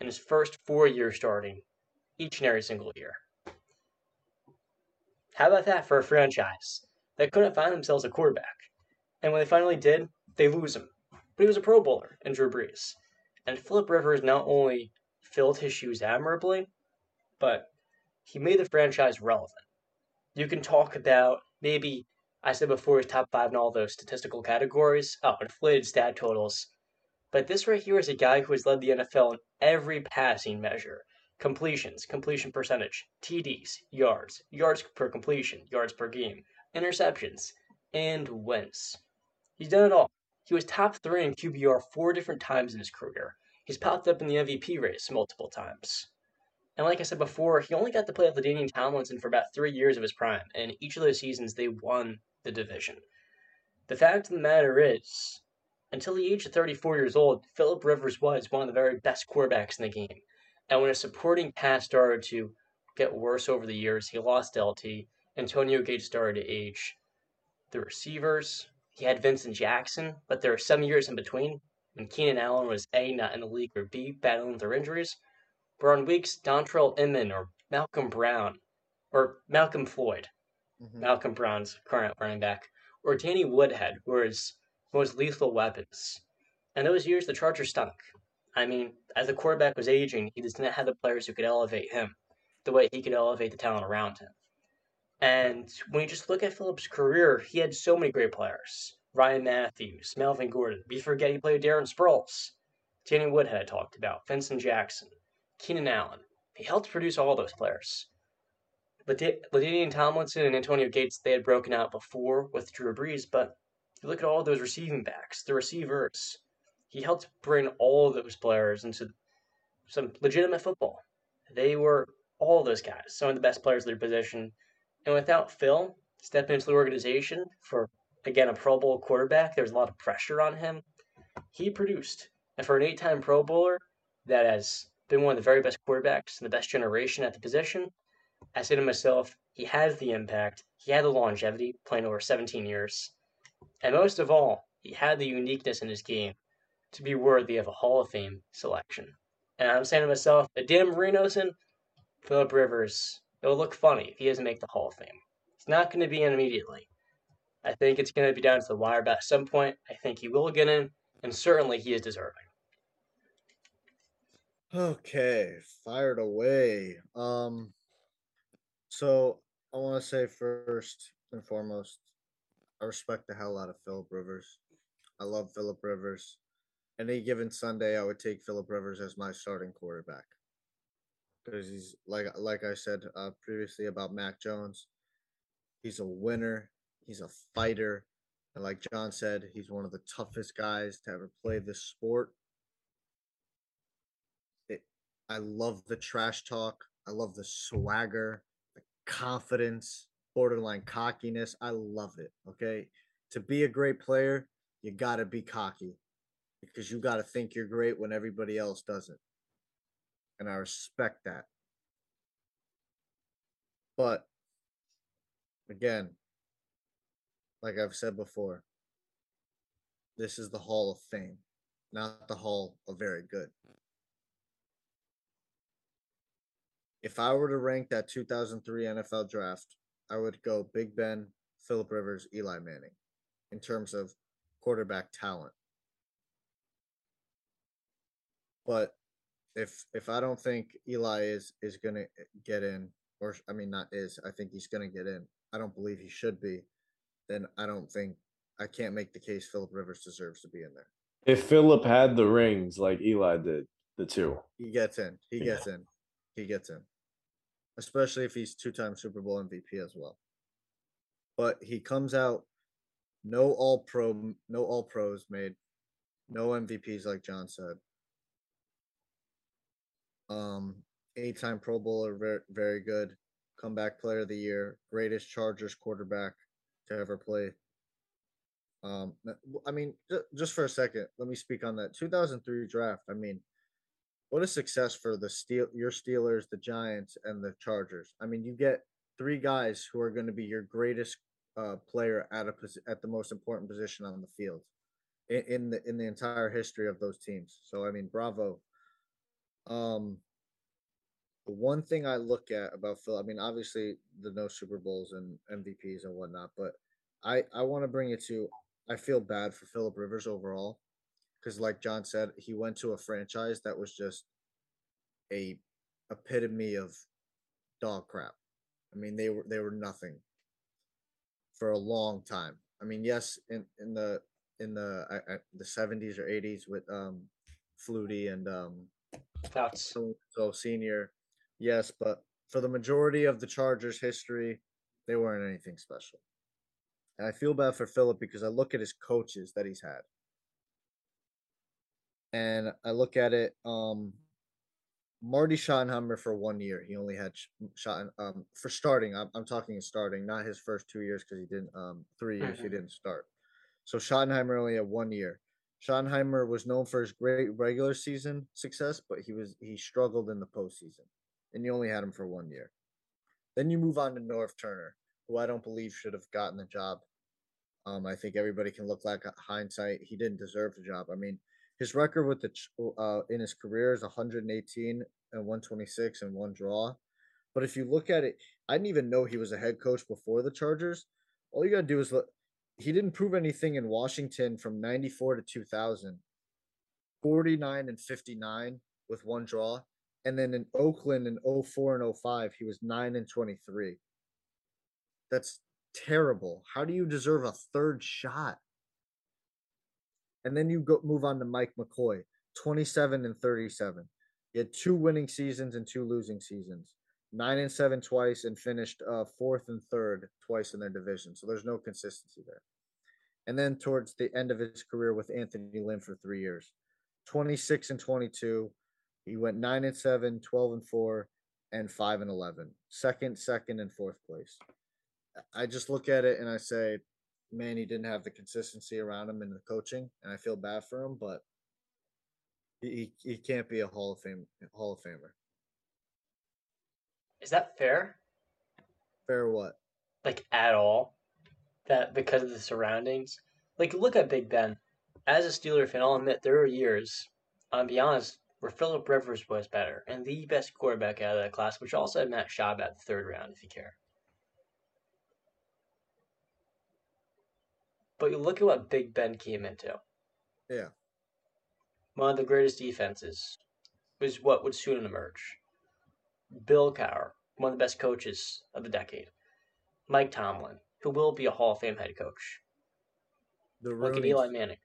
in his first four years starting, each and every single year. How about that for a franchise that couldn't find themselves a quarterback? And when they finally did, they lose him. But he was a Pro Bowler in Drew Brees. And Philip Rivers not only filled his shoes admirably, but he made the franchise relevant. You can talk about maybe I said before he's top five in all those statistical categories. Oh, inflated stat totals. But this right here is a guy who has led the NFL in every passing measure completions, completion percentage, TDs, yards, yards per completion, yards per game, interceptions, and wins. He's done it all. He was top three in QBR four different times in his career. He's popped up in the MVP race multiple times. And like I said before, he only got to play with LaDainian Tomlinson for about three years of his prime, and each of those seasons they won the division. The fact of the matter is, until the age of 34 years old, Philip Rivers was one of the very best quarterbacks in the game. And when his supporting cast started to get worse over the years, he lost LT. Antonio Gates started to age. The receivers, he had Vincent Jackson, but there were some years in between when Keenan Allen was A, not in the league, or B, battling their injuries. But on weeks Dontrelle Inman or Malcolm Brown or Malcolm Floyd, mm-hmm. Malcolm Brown's current running back, or Danny Woodhead were his most lethal weapons. And those years the Chargers stunk. I mean, as the quarterback was aging, he just didn't have the players who could elevate him the way he could elevate the talent around him. And when you just look at Philip's career, he had so many great players. Ryan Mathews, Melvin Gordon. We forget he played Darren Sproles. Danny Woodhead I talked about. Vincent Jackson. Keenan Allen. He helped produce all those players. LaDainian Tomlinson and Antonio Gates, they had broken out before with Drew Brees, but you look at all those receiving backs, the receivers. He helped bring all those players into some legitimate football. They were all those guys, some of the best players of their position. And without Phil stepping into the organization for, again, a Pro Bowl quarterback, there was a lot of pressure on him. He produced. And for an eight time Pro Bowler that has been one of the very best quarterbacks in the best generation at the position. I say to myself, he has the impact, he had the longevity, playing over 17 years, and most of all, he had the uniqueness in his game to be worthy of a Hall of Fame selection. And I'm saying to myself, if Dan Marino's in, Philip Rivers, it'll look funny if he doesn't make the Hall of Fame. It's not going to be in immediately. I think it's going to be down to the wire, but at some point, I think he will get in, and certainly he is deserving. Okay, fired away. Um, so I want to say first and foremost, I respect the hell out of Philip Rivers. I love Philip Rivers. Any given Sunday, I would take Philip Rivers as my starting quarterback because he's like like I said uh, previously about Mac Jones. He's a winner. He's a fighter, and like John said, he's one of the toughest guys to ever play this sport. I love the trash talk. I love the swagger, the confidence, borderline cockiness. I love it. Okay. To be a great player, you got to be cocky because you got to think you're great when everybody else doesn't. And I respect that. But again, like I've said before, this is the Hall of Fame, not the Hall of Very Good. If I were to rank that 2003 NFL draft, I would go Big Ben, Philip Rivers, Eli Manning in terms of quarterback talent. But if if I don't think Eli is is going to get in or I mean not is, I think he's going to get in. I don't believe he should be. Then I don't think I can't make the case Philip Rivers deserves to be in there. If Philip had the rings like Eli did, the two. He gets in. He gets yeah. in he gets in, especially if he's two time Super Bowl MVP as well. But he comes out no all pro, no all pros made, no MVPs like John said. Um, eight time Pro Bowler, very, very good. Comeback player of the year, greatest Chargers quarterback to ever play. Um, I mean, just for a second, let me speak on that 2003 draft. I mean, what a success for the steel your Steelers, the Giants, and the Chargers. I mean, you get three guys who are going to be your greatest uh, player at a at the most important position on the field in, in the in the entire history of those teams. So I mean, bravo. Um, the one thing I look at about Phil, I mean, obviously the no Super Bowls and MVPs and whatnot, but I I want to bring it to. I feel bad for Philip Rivers overall because, like John said, he went to a franchise that was just a epitome of dog crap. I mean, they were they were nothing for a long time. I mean, yes, in in the in the uh, the seventies or eighties with um Flutie and um that's so, so senior, yes, but for the majority of the Chargers history, they weren't anything special. And I feel bad for Philip because I look at his coaches that he's had. And I look at it, um, Marty Schottenheimer for one year. He only had shot um for starting. I'm, I'm talking starting, not his first two years because he didn't um three years mm-hmm. he didn't start. So Schottenheimer only had one year. Schottenheimer was known for his great regular season success, but he was he struggled in the postseason, and you only had him for one year. Then you move on to Norv Turner, who I don't believe should have gotten the job. Um, I think everybody can look like hindsight. He didn't deserve the job. I mean, his record with the uh, in his career is 118 and 126 and one draw. But if you look at it, I didn't even know he was a head coach before the Chargers. All you gotta do is look. He didn't prove anything in Washington from 94 to 2000. 49 and 59 with one draw. And then in Oakland in 04 and 05, he was 9 and 23. That's terrible. How do you deserve a third shot? And then you go move on to Mike McCoy, 27 and 37. He had two winning seasons and two losing seasons. Nine and seven twice and finished uh, fourth and third twice in their division. So there's no consistency there. And then towards the end of his career with Anthony Lynn for three years, 26 and 22. He went nine and seven, 12 and four, and five and 11. Second, second, and fourth place. I just look at it and I say, man, he didn't have the consistency around him in the coaching, and I feel bad for him, but he he can't be a Hall of Fame Hall of Famer. Is that fair? Fair what? Like at all? That because of the surroundings? Like look at Big Ben. As a Steeler fan, I'll admit there are years, I'll be honest, where Philip Rivers was better and the best quarterback out of that class, which also had Matt Schaub at the third round, if you care. But you look at what Big Ben came into. Yeah. One of the greatest defenses was what would soon emerge. Bill Cowher, one of the best coaches of the decade. Mike Tomlin, who will be a Hall of Fame head coach. The Look at Eli Manning.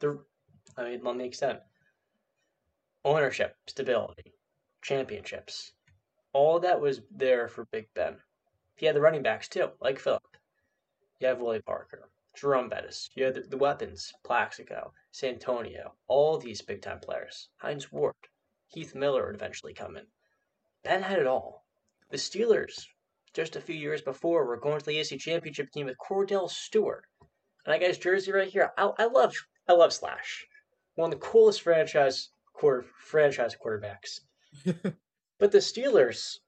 The, I mean, let me extend. Ownership, stability, championships. All that was there for Big Ben. He had the running backs too, like Philip. You have Willie Parker. Jerome Bettis. You had the, the weapons, Plaxico, Santonio, all these big time players. Hines Ward, Heath Miller would eventually come in. Ben had it all. The Steelers, just a few years before, were going to the AFC Championship game with Kordell Stewart. And I got his jersey right here. I, I love I love Slash. One of the coolest franchise quarter franchise quarterbacks. but the Steelers,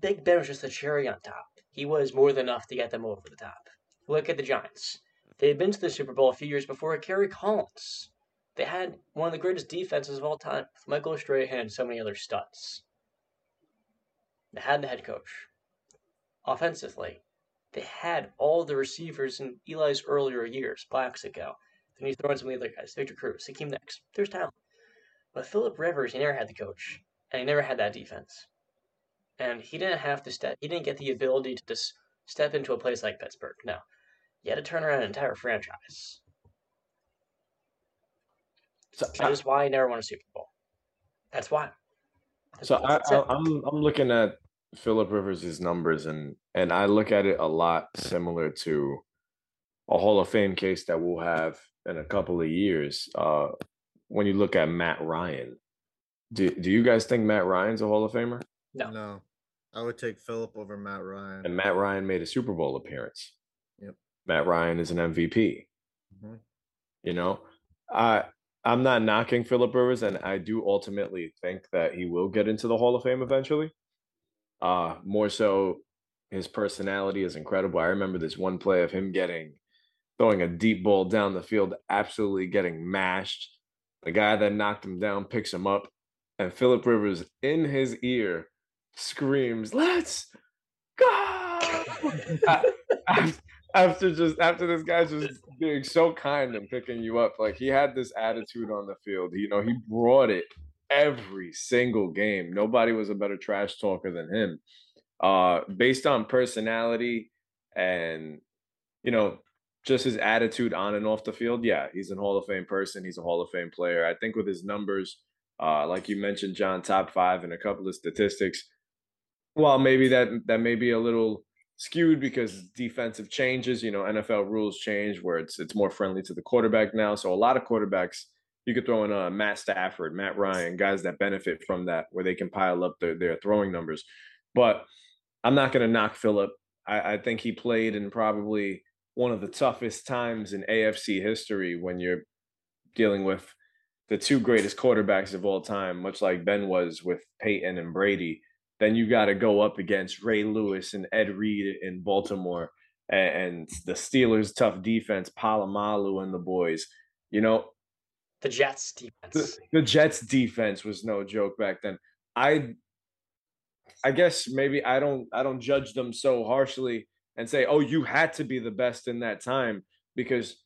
Big Ben was just the cherry on top. He was more than enough to get them over the top. Look at the Giants. They had been to the Super Bowl a few years before with Kerry Collins. They had one of the greatest defenses of all time, with Michael Strahan and so many other studs. They had the head coach. Offensively, they had all the receivers in Eli's earlier years, Plaxico. Then you throw in some of the other guys, Victor Cruz, Hakeem Nicks. There's talent. But Philip Rivers, he never had the coach, and he never had that defense. And he didn't have to step, he didn't get the ability to just step into a place like Pittsburgh. No. You had to turn around an entire franchise. So that is why I never won a Super Bowl. That's why. That's so I, I, I'm I'm looking at Philip Rivers' numbers and and I look at it a lot similar to a Hall of Fame case that we'll have in a couple of years. Uh, when you look at Matt Ryan, do do you guys think Matt Ryan's a Hall of Famer? No, no. I would take Philip over Matt Ryan. And Matt Ryan made a Super Bowl appearance. Matt Ryan is an MVP. Mm-hmm. You know, I I'm not knocking Philip Rivers, and I do ultimately think that he will get into the Hall of Fame eventually. Uh, more so, his personality is incredible. I remember this one play of him getting throwing a deep ball down the field, absolutely getting mashed. The guy that knocked him down picks him up, and Philip Rivers in his ear screams, "Let's go!" after just after this guy just being so kind and picking you up, like he had this attitude on the field. You know, he brought it every single game. Nobody was a better trash talker than him. Uh, based on personality and you know just his attitude on and off the field, yeah, he's a Hall of Fame person. He's a Hall of Fame player. I think with his numbers, uh, like you mentioned, John, top five and a couple of statistics. Well, maybe that that may be a little skewed because defensive changes. You know, NFL rules change where it's it's more friendly to the quarterback now. So a lot of quarterbacks you could throw in uh, Matt Stafford, Matt Ryan, guys that benefit from that where they can pile up their their throwing numbers. But I'm not going to knock Philip. I, I think he played in probably one of the toughest times in AFC history when you're dealing with the two greatest quarterbacks of all time, much like Ben was with Peyton and Brady then you got to go up against Ray Lewis and Ed Reed in Baltimore and, the Steelers' tough defense, Polamalu and the boys. You know, the Jets defense. The, the, Jets defense was no joke back then. I I guess maybe I don't I don't judge them so harshly and say, "Oh, you had to be the best in that time" because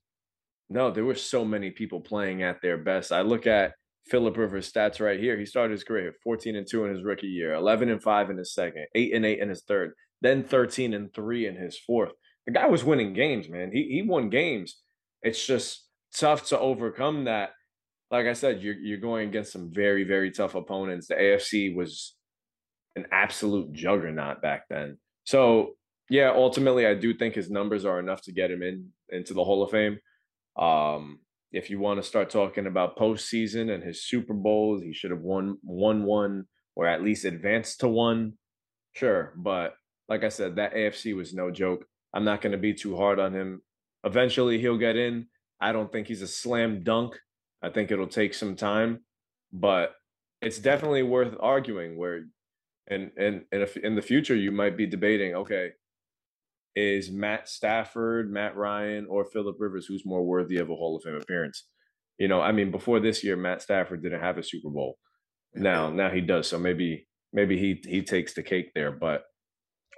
no, there were so many people playing at their best. I look at Philip Rivers stats right here. He started his career 14 and 2 in his rookie year, 11 and 5 in his second, 8 and 8 in his third, then 13 and 3 in his fourth. The guy was winning games, man. He he won games. It's just tough to overcome that. Like I said, you're you're going against some very very tough opponents. The AFC was an absolute juggernaut back then. So, yeah, ultimately I do think his numbers are enough to get him in into the Hall of Fame. Um, if you want to start talking about postseason and his Super Bowls, he should have won won one or at least advanced to one. Sure, but like I said, that AFC was no joke. I'm not going to be too hard on him. Eventually, he'll get in. I don't think he's a slam dunk. I think it'll take some time, but it's definitely worth arguing. Where, and and and if in the future you might be debating, okay, is Matt Stafford, Matt Ryan, or Philip Rivers who's more worthy of a Hall of Fame appearance? You know, I mean, before this year, Matt Stafford didn't have a Super Bowl. Now, now he does. So maybe, maybe he he takes the cake there. But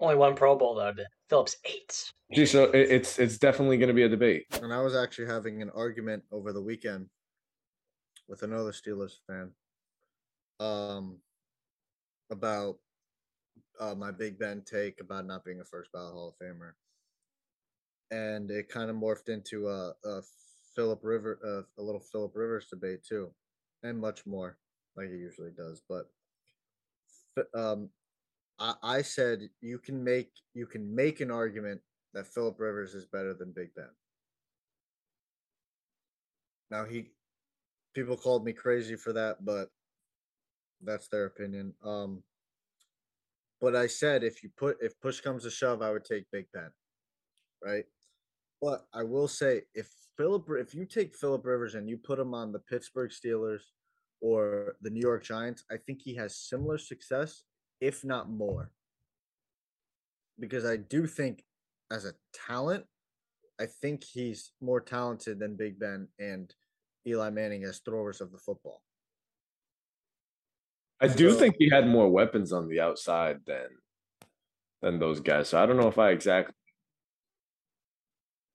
only one Pro Bowl though. Philip's eight. Gee, so it, it's it's definitely going to be a debate. And I was actually having an argument over the weekend with another Steelers fan, um, about uh, my Big Ben take about not being a first ballot Hall of Famer, and it kind of morphed into a, a Philip River, uh, a little Philip Rivers debate too, and much more, like it usually does. But um, I, I said you can make you can make an argument that Philip Rivers is better than Big Ben. Now he, people called me crazy for that, but that's their opinion. Um, but I said if you put if push comes to shove, I would take Big Ben. Right. But I will say if Philip if you take Philip Rivers and you put him on the Pittsburgh Steelers or the New York Giants, I think he has similar success, if not more. Because I do think as a talent, I think he's more talented than Big Ben and Eli Manning as throwers of the football. I do so, think he had more weapons on the outside than than those guys. So I don't know if I exactly.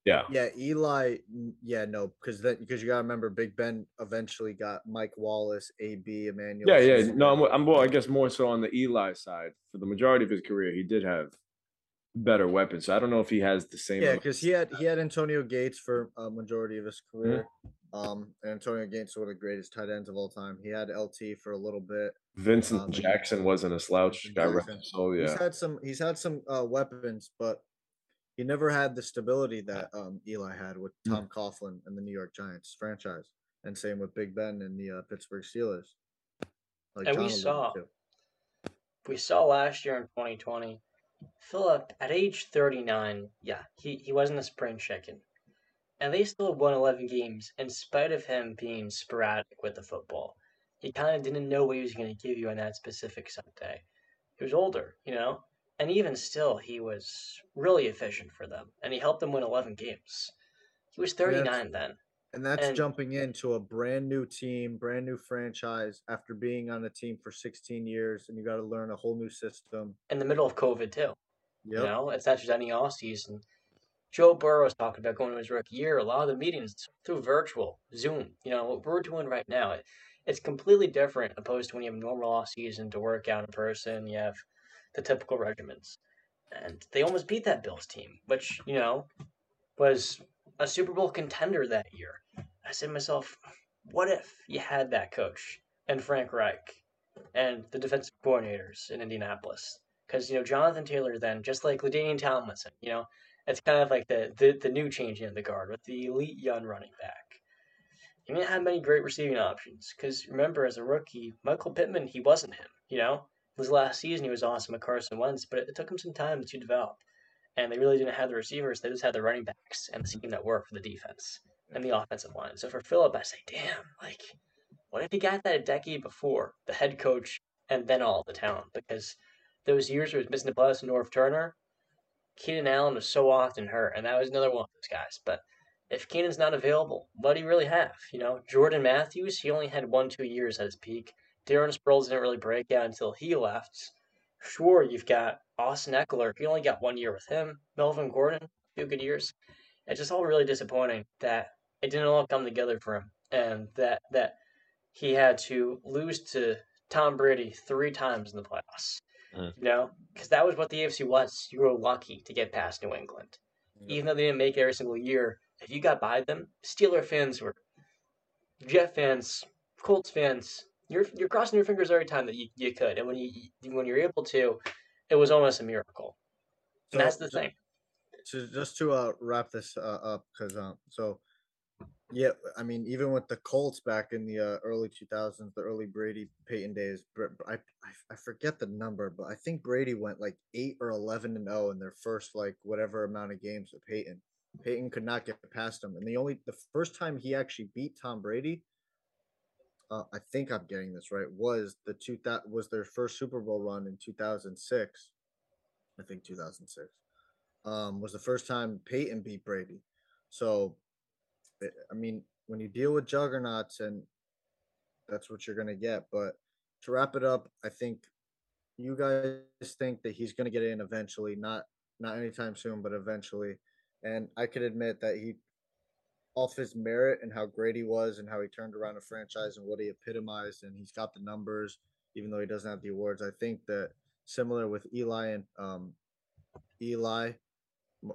Yeah. Yeah, Eli. Yeah, no, because that because you gotta remember, Big Ben eventually got Mike Wallace, AB, Emmanuel. Yeah, yeah. No, I'm, I'm. Well, I guess more so on the Eli side. For the majority of his career, he did have better weapons. So I don't know if he has the same. Yeah, because he had he had Antonio Gates for a majority of his career. Mm-hmm. Um, and Antonio Gates one of the greatest tight ends of all time. He had LT for a little bit. Vincent um, Jackson wasn't a slouch. Guy. So yeah, he's had some. He's had some uh, weapons, but he never had the stability that um, Eli had with hmm. Tom mm. Coughlin and the New York Giants franchise, and same with Big Ben and the uh, Pittsburgh Steelers. Like and John we saw, we saw last year in 2020, Philip at age 39. Yeah, he he wasn't a spring chicken and they still won 11 games in spite of him being sporadic with the football. He kind of didn't know what he was going to give you on that specific Sunday. He was older, you know, and even still, he was really efficient for them, and he helped them win 11 games. He was 39 then. And that's And- jumping into a brand new team, brand new franchise after being on a team for 16 years, and you got to learn a whole new system. In the middle of COVID, too. Yep. You know, it's not just any off season. Joe Burrow was talking about going to his rookie year. A lot of the meetings through virtual, Zoom. You know what we're doing right now. It, it's completely different opposed to when you have normal off season to work out in person. You have the typical regimens, and they almost beat that Bills team, which you know was a Super Bowl contender that year. I said to myself, what if you had that coach and Frank Reich and the defensive coordinators in Indianapolis? Because you know Jonathan Taylor then, just like LaDainian Tomlinson, you know, it's kind of like the, the the new changing of the guard with the elite young running back. He didn't have many great receiving options because remember, as a rookie, Michael Pittman he wasn't him. You know, his last season he was awesome with Carson Wentz, but it, it took him some time to develop, and they really didn't have the receivers. They just had the running backs and the scheme that worked for the defense and the offensive line. So for Philip, I say, damn, like, what if he got that a decade before the head coach and then all the talent? Because those years where he was missing the Norv Turner, Keenan Allen was so often hurt, and that was another one of those guys. But if Keenan's not available, what do you really have? You know, Jordan Matthews, he only had one, two years at his peak. Darren Sproles didn't really break out until he left. Sure, you've got Austin Ekeler. You only got one year with him. Melvin Gordon, two good years. It's just all really disappointing that it didn't all come together for him, and that that he had to lose to Tom Brady three times in the playoffs. Mm. You know, because that was what the AFC was. You were lucky to get past New England, Yeah. even though they didn't make it every single year. If you got by them, Steeler fans were, Jet fans, Colts fans. You're you're crossing your fingers every time that you, you could, and when you when you're able to, it was almost a miracle. And So, that's the ju- thing. to just to uh, wrap this uh, up because um so yeah i mean even with the colts back in the uh, early 2000s the early brady peyton days I, I forget the number but i think brady went like 8 or 11 and 0 in their first like whatever amount of games with peyton peyton could not get past him and the only the first time he actually beat tom brady uh, i think i'm getting this right was the two that was their first super bowl run in 2006 i think 2006 um, was the first time Peyton beat Brady. So, I mean, when you deal with juggernauts, and that's what you're going to get. But to wrap it up, I think you guys think that he's going to get in eventually, not not anytime soon, but eventually. And I could admit that he, off his merit and how great he was, and how he turned around a franchise and what he epitomized, and he's got the numbers, even though he doesn't have the awards. I think that similar with Eli and um, Eli,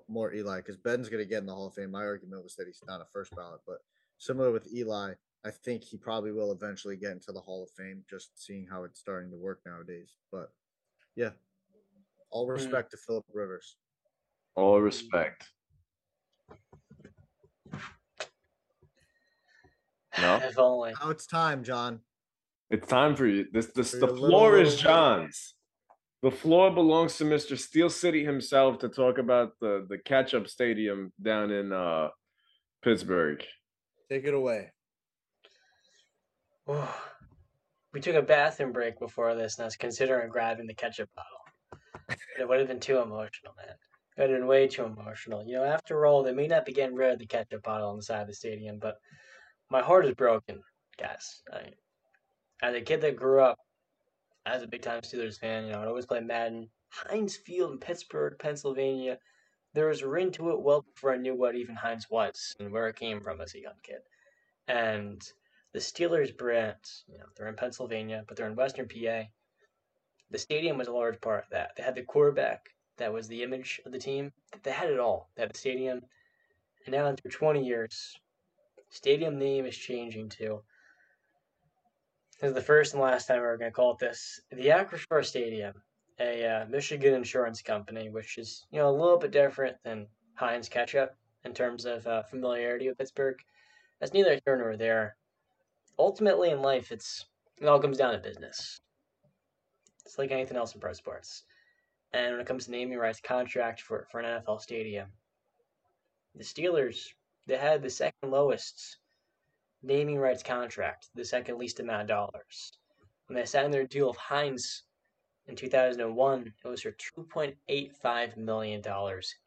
more Eli, because Ben's going to get in the Hall of Fame. My argument was that he's not a first ballot, but similar with Eli, I think he probably will eventually get into the Hall of Fame, just seeing how it's starting to work nowadays. But yeah, all hmm. respect to Philip Rivers. All respect. No? If only. Now it's time, John. It's time for you. This this For the floor little- is John's. The floor belongs to Mr. Steel City himself to talk about the the catch up stadium down in uh Pittsburgh. Take it away. we took a bathroom break before this, and I was considering grabbing the ketchup bottle. It would have been too emotional, man. It would have been way too emotional. You know, after all, they may not be getting rid of the ketchup bottle on the side of the stadium, but my heart is broken, guys. I, as a kid that grew up as a big time Steelers fan, you know, I'd always play Madden. Heinz Field in Pittsburgh, Pennsylvania. There was a ring to it well before I knew what even Heinz was and where it came from as a young kid. And the Steelers brand, you know, they're in Pennsylvania, but they're in Western PA. The stadium was a large part of that. They had the quarterback, that was the image of the team. They had it all. They had the stadium. And now after 20 years, stadium name is changing to this is the first and last time we're going to call it this. The Acrisure Stadium, a uh, Michigan insurance company, which is you know a little bit different than Heinz Ketchup in terms of uh, familiarity with Pittsburgh. That's neither here nor there. Ultimately, in life, it's it all comes down to business. It's like anything else in pro sports. And when it comes to naming rights contract for, for an NFL stadium, the Steelers they had the second lowest naming rights contract, the second least amount of dollars. When they signed their deal with Heinz in 2001, it was for $2.85 million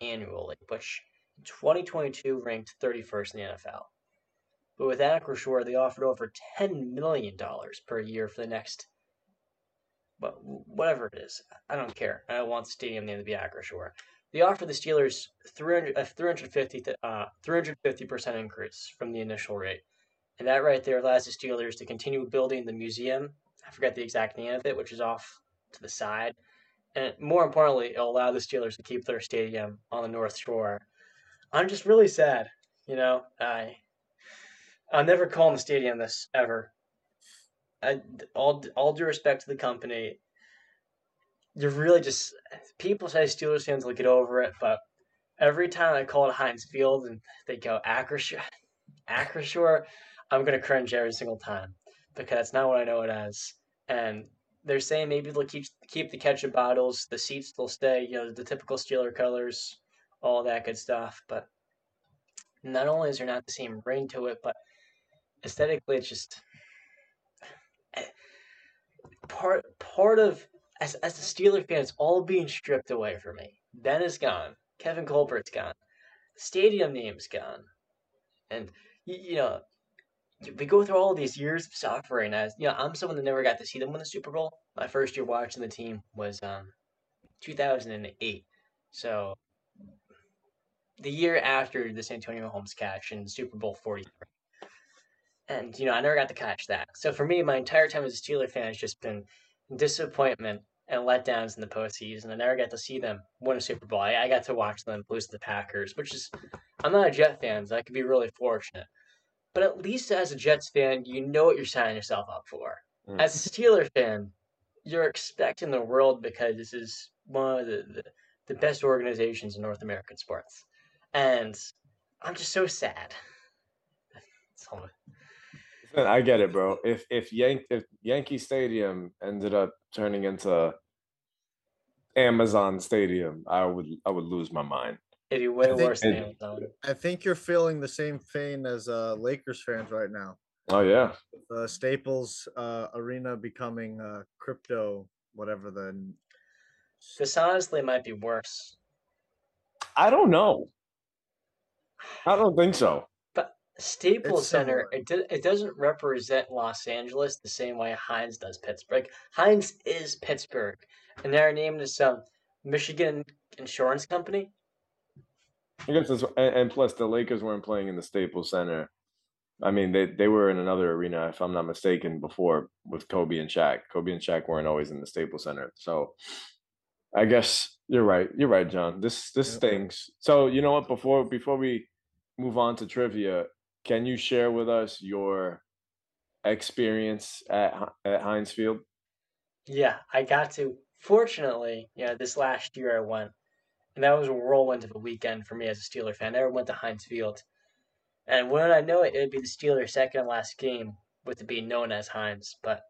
annually, which in 2022 ranked 31st in the NFL. But with Acrisure, they offered over $10 million per year for the next, but whatever it is. I don't care. I don't want the stadium name to be Acrisure. They offered the Steelers 300, a 350, uh, 350% increase from the initial rate. And that right there allows the Steelers to continue building the museum. I forget the exact name of it, which is off to the side. And more importantly, it'll allow the Steelers to keep their stadium on the North Shore. I'm just really sad. You know, I I'll never call the stadium this ever. I, all all due respect to the company, you're really just people say Steelers fans will get over it, but every time I call it Heinz Field and they go Acrisure, Acrisure, I'm gonna cringe every single time because that's not what I know it as. And they're saying maybe they'll keep keep the ketchup bottles, the seats will stay, you know, the typical Steeler colors, all that good stuff. But not only is there not the same ring to it, but aesthetically, it's just eh, part part of as as a Steeler fan, it's all being stripped away from me. Ben is gone. Kevin Colbert's gone. Stadium name's gone, and you, you know we go through all these years of suffering. As you know, I'm someone that never got to see them win the Super Bowl. My first year watching the team was um, 2008. So the year after the Santonio Holmes catch in Super Bowl 43. And, you know, I never got to catch that. So for me, my entire time as a Steeler fan has just been disappointment and letdowns in the postseason. I never got to see them win a Super Bowl. I, I got to watch them lose to the Packers, which is, I'm not a Jet fan, so I could be really fortunate. But at least as a Jets fan, you know what you're signing yourself up for. Mm. As a Steeler fan, you're expecting the world because this is one of the, the, the best organizations in North American sports. And I'm just so sad. I get it, bro. If if Yank if Yankee Stadium ended up turning into Amazon Stadium, I would I would lose my mind. It'd be way think, worse than Amazon. I think you're feeling the same pain as uh, Lakers fans right now. Oh yeah. The Staples uh, Arena becoming uh, crypto, whatever the. This honestly might be worse. I don't know. I don't think so. But Staples Center, it, do, it doesn't represent Los Angeles the same way Heinz does Pittsburgh. Heinz is Pittsburgh, and they're named as some Michigan insurance company. I guess that's, and, plus the Lakers weren't playing in the Staples Center. I mean, they, they were in another arena, if I'm not mistaken, before with Kobe and Shaq. Kobe and Shaq weren't always in the Staples Center. So I guess you're right. You're right, John. This this yep. stings. So you know what? Before before we move on to trivia, can you share with us your experience at at Heinz Field? Yeah, I got to. Fortunately, yeah, this last year I went, and that was a whirlwind of a weekend for me as a Steeler fan. I never went to Heinz Field, and when I know it, it'd be the Steelers' second last game with it being known as Heinz. But,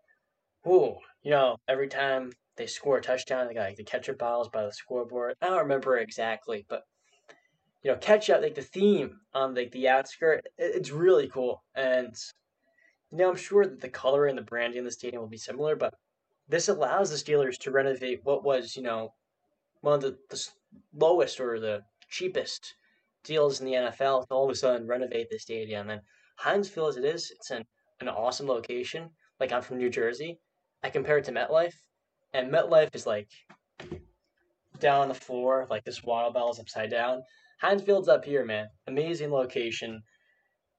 whoo, you know, every time they score a touchdown, they got like the ketchup bottles by the scoreboard. I don't remember exactly, but you know, catch up like the theme on like the outskirt. It's really cool, and you know, I'm sure that the color and the branding in the stadium will be similar, but this allows the Steelers to renovate what was, you know, one of the, the lowest or the cheapest deals in the NFL to all of a sudden renovate the stadium. And Field as it is, it's an, an awesome location. Like I'm from New Jersey. I compare it to MetLife, and MetLife is like down on the floor, like this water bottle is upside down. Field's up here, man. Amazing location.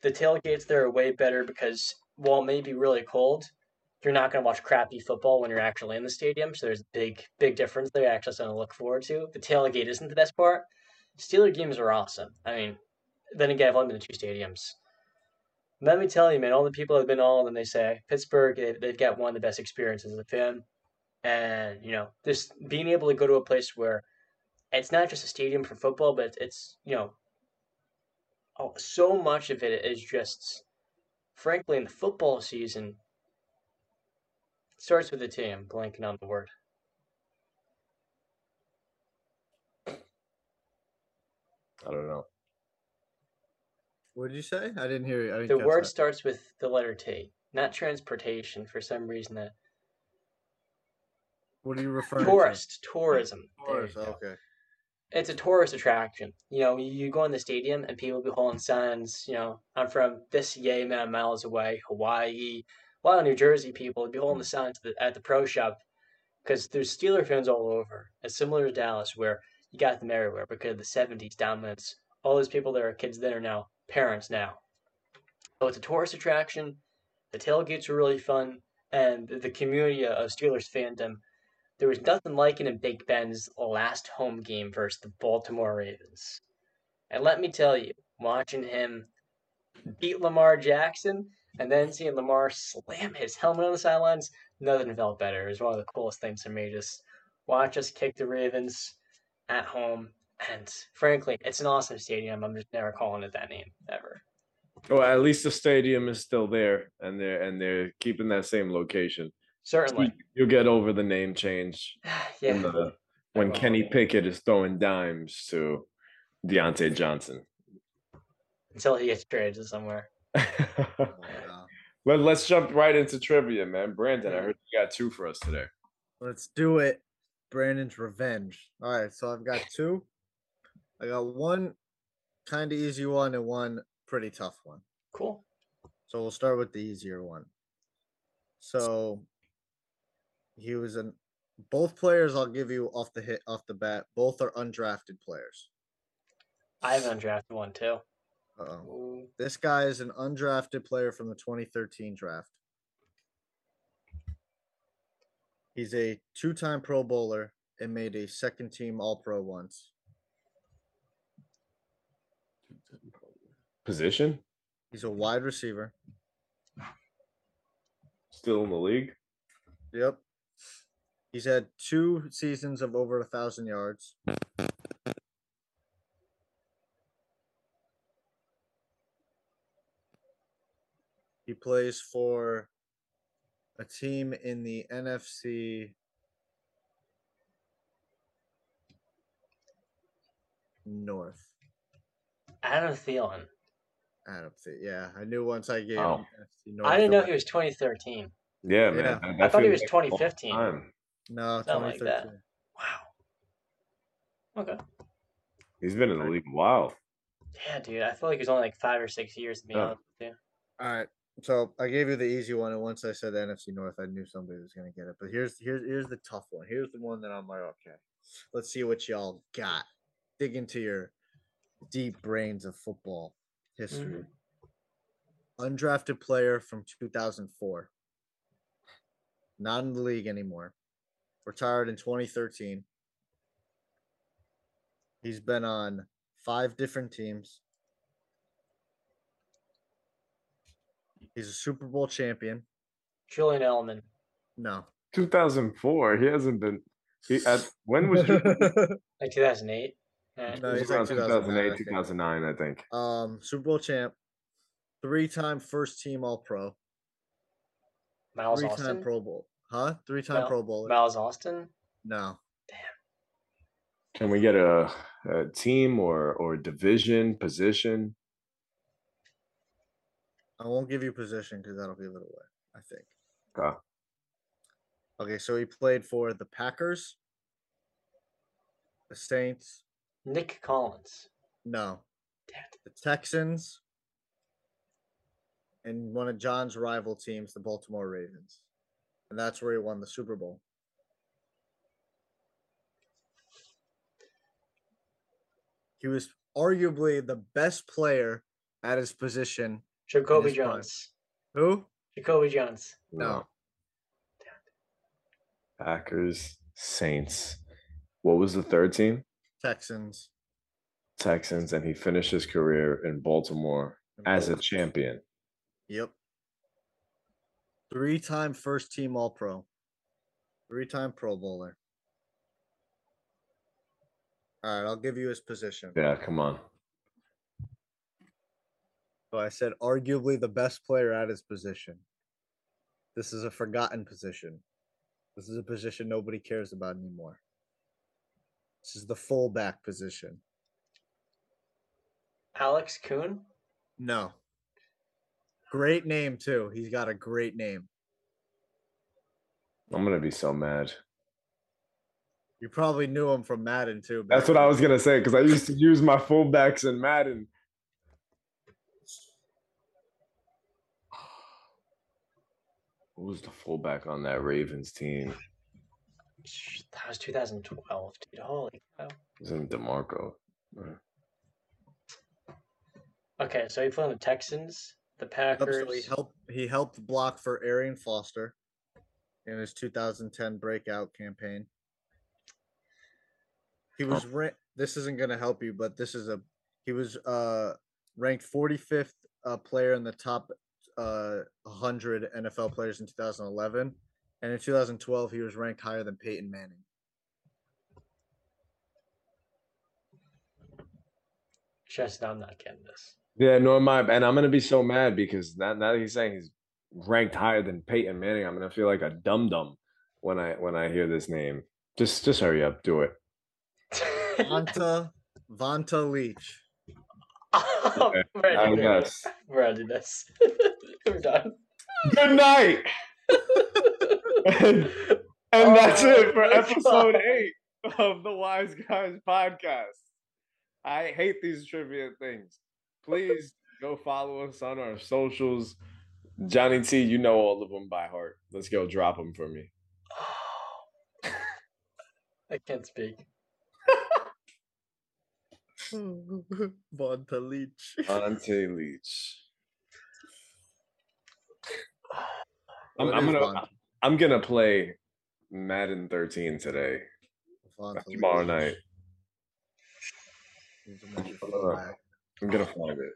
The tailgates there are way better because while it may be really cold, you're not going to watch crappy football when you're actually in the stadium. So there's a big, big difference there. Actually, something to look forward to. The tailgate isn't the best part. Steeler games are awesome. I mean, then again, I've only been to two stadiums. Let me tell you, man, all the people have been all of them, they say Pittsburgh, they've, they've got one of the best experiences as a fan. And, you know, just being able to go to a place where it's not just a stadium for football, but it's you know, oh, so much of it is just, frankly, in the football season. Starts with a T. I'm blanking on the word. I don't know. What did you say? I didn't hear you. I didn't The word that. starts with the letter T, not transportation. For some reason, that What are you referring tourist, tourism. to? There Tourist. you go. Okay. It's a tourist attraction. You know, you, you go in the stadium and people be holding signs. You know, I'm from this yay amount of miles away, Hawaii. A lot of New Jersey people would be holding the mm. signs at the, at the pro shop because there's Steeler fans all over. It's similar to Dallas where you got them everywhere because of the 70s dominance. All those people that are kids then are now parents now. So it's a tourist attraction. The tailgates were really fun, and the, the community of Steelers fandom. There was nothing like it in Big Ben's last home game versus the Baltimore Ravens. And let me tell you, watching him beat Lamar Jackson and then seeing Lamar slam his helmet on the sidelines, nothing felt better. It was one of the coolest things for me. Just watch us kick the Ravens at home. And frankly, it's an awesome stadium. I'm just never calling it that name ever. Well, at least the stadium is still there, and they're and they're keeping that same location. Certainly. You'll get over the name change yeah. when, the, when. Kenny Pickett is throwing dimes to Diontae Johnson. Until he gets traded to somewhere. Yeah. Let, let's jump right into trivia, man. Brandon, I heard you got two for us today. Let's do it. Brandon's revenge. All right, so I've got two. I got one kind of easy one and one pretty tough one. Cool. So we'll start with the easier one. So he was an both players I'll give you off the hit off the bat. Both are undrafted players. I have an undrafted one too. Uh-oh. This guy is an undrafted player from the 2013 draft. He's a two-time Pro Bowler and made a second team All Pro once. Position? He's a wide receiver. Still in the league? Yep. He's had two seasons of over a thousand yards. Plays for a team in the NFC North. Adam Thielen. Adam, Thi- yeah, I knew once I gave Oh. him NFC North. I didn't know he was 2013. Yeah, man. Yeah. that- I thought he was like a long 2015. time. No, Something like that. Wow. Okay. He's been in the league a while. Yeah, dude. I feel like it was only like five or six years to be Yeah. honest with you. All right. So I gave you the easy one, and once I said NFC North, I knew somebody was gonna get it. But here's here's here's the tough one. Here's the one that I'm like, okay, let's see what y'all got. Dig into your deep brains of football history. Mm-hmm. Undrafted player from 2004. Not in the league anymore. Retired in 2013. He's been on five different teams. He's a Super Bowl champion. Julian Edelman. No. 2004. He hasn't been. He, at, when was you? Like 2008. Yeah. No, he's like around 2009, I 2008, think. 2009, I think. um Super Bowl champ, three-time first team All Pro, Miles three-time Austin. Pro Bowl, huh? Three-time Mel- Pro Bowler. Miles Austin. No, Damn. Can we get a, a team or or division position? I won't give you position because that'll give it away. I think. Okay. Okay, so he played for the Packers, the Saints, Nick Collins. no, Damn the Texans, and one of John's rival teams, the Baltimore Ravens, and that's where he won the Super Bowl. He was arguably the best player at his position. Jacoby his prime. Jones. Who? Jacoby Jones. No. Packers, Saints. What was the third team? Texans. Texans, and he finished his career in Baltimore and as a champion. Yep. Three time first team All Pro. Three time Pro Bowler. All right, I'll give you his position. Yeah, come on. So I said arguably the best player at his position. This is a forgotten position. This is a position nobody cares about anymore. This is the fullback position. Alex Kuhn. No. Great name too. He's got a great name. I'm gonna be so mad. You probably knew him from Madden too. That's what I was gonna say because I used to use my fullbacks in Madden. Who was the fullback on that Ravens team? That was 2012, dude. Holy cow. It wasn't Demarco. Okay, so he played on the Texans, the Yep, Packers. so he helped he helped block for Arian Foster in his 2010 breakout campaign. He was ra- this isn't going to help you, but this is a he was uh ranked 45th uh, player in the top uh 100 NFL players in 2011, and in 2012 he was ranked higher than Peyton Manning. Just I'm not getting this. Yeah, nor am I. And I'm gonna be so mad because now, now that he's saying he's ranked higher than Peyton Manning, I'm gonna feel like a dum dum when I when I hear this name. Just just hurry up, do it. Vonta Vonta Leach. oh, we're I ending this. guess. We're ending this. We're done. Good night. and and oh, that's it for Oh, episode eight of the Wise Guys podcast. I hate these trivia things. Please go follow us on our socials. Johnny T, you know all of them by heart. Let's go drop them for me. I can't speak. Vonta Leach. Ante Leach. I'm, I'm gonna Vonta- I'm gonna play Madden 13 today. Vonta tomorrow Leach? night. He's a major Uh. I'm gonna find it.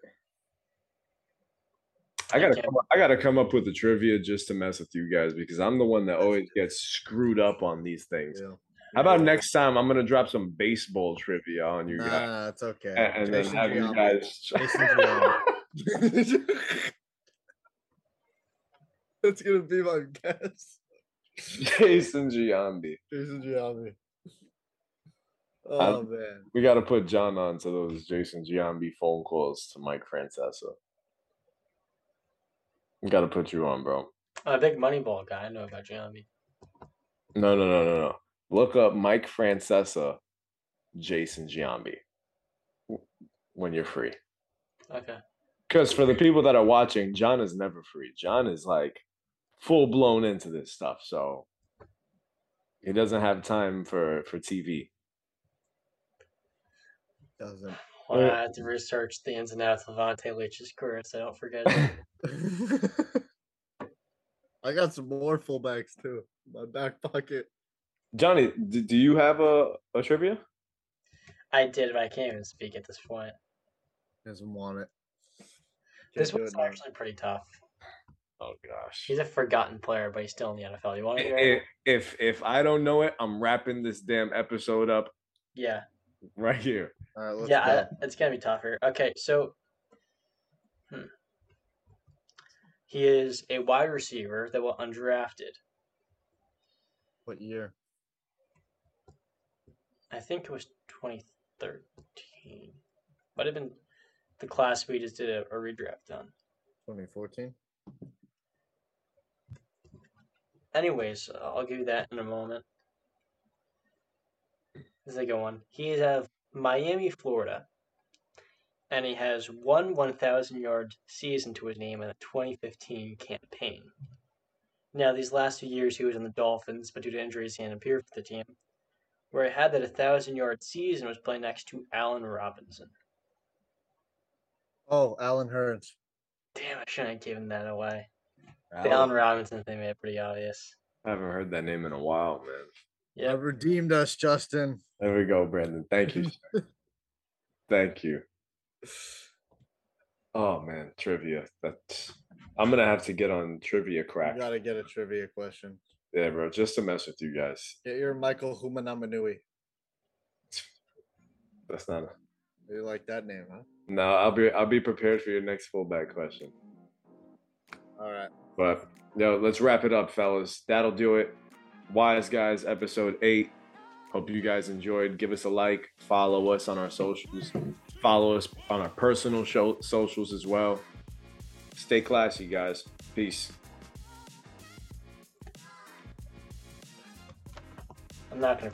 I I gotta come up, I gotta come up with the trivia just to mess with you guys because I'm the one that always gets screwed up on these things. Yeah. How about next time I'm gonna drop some baseball trivia on you Nah, guys nah, it's okay. and, and then have you guys Jason Giambi. That's gonna be my guess. Jason Giambi. Jason Giambi. Oh um, man. We gotta put John on to those Jason Giambi phone calls to Mike Francesa. We gotta put you on, bro. I'm a big Moneyball guy. I know about Giambi. No, no, no, no, no. Look up Mike Francesa, Jason Giambi when you're free. Okay. Because for the people that are watching, John is never free. John is like full blown into this stuff, so he doesn't have time for for TV. Doesn't. Well, uh, I have to research the ins and outs of Vonta Leach's career so I don't forget. I got some more fullbacks too. in My back pocket. Johnny, d- do you have a, a trivia? I did, but I can't even speak at this point. Doesn't want it. This Can't do one's it now. actually pretty tough. Oh gosh. He's a forgotten player, but he's still in the NFL. You want to hear? I- If if I don't know it, I'm wrapping this damn episode up Yeah, right here. All right, let's yeah, go. I, it's gonna be tougher. Okay, so hmm. he is a wide receiver that was undrafted. What year? I think it was 2013. Might have been the class we just did a, a redraft on. 2014. Anyways, I'll give you that in a moment. This is a good one. He is out of Miami, Florida, and he has one 1,000 yard season to his name in the 2015 campaign. Now, these last two years, he was in the Dolphins, but due to injuries, he didn't appear for the team. Where he had that 1,000 yard season was playing next to Allen Robinson. Oh, Allen Hurns. Damn, I shouldn't have given that away. The Allen Robinson thing made it pretty obvious. I haven't heard that name in a while, man. You Yep. redeemed us, Justin. There we go, Brandon. Thank you. Thank you. Oh man, trivia. That's I'm gonna have to get on trivia You crack. gotta get a trivia question. Yeah, bro, just to mess with you guys. Get your Michael Hoomanawanui. That's not a You like that name, huh? no. I'll be I'll be prepared for your next fullback question. All right. But no, let's wrap it up, fellas. That'll do it. Wise guys, episode eight. Hope you guys enjoyed. Give us a like, follow us on our socials, follow us on our personal show, socials as well. Stay classy, guys. Peace. I'm not gonna.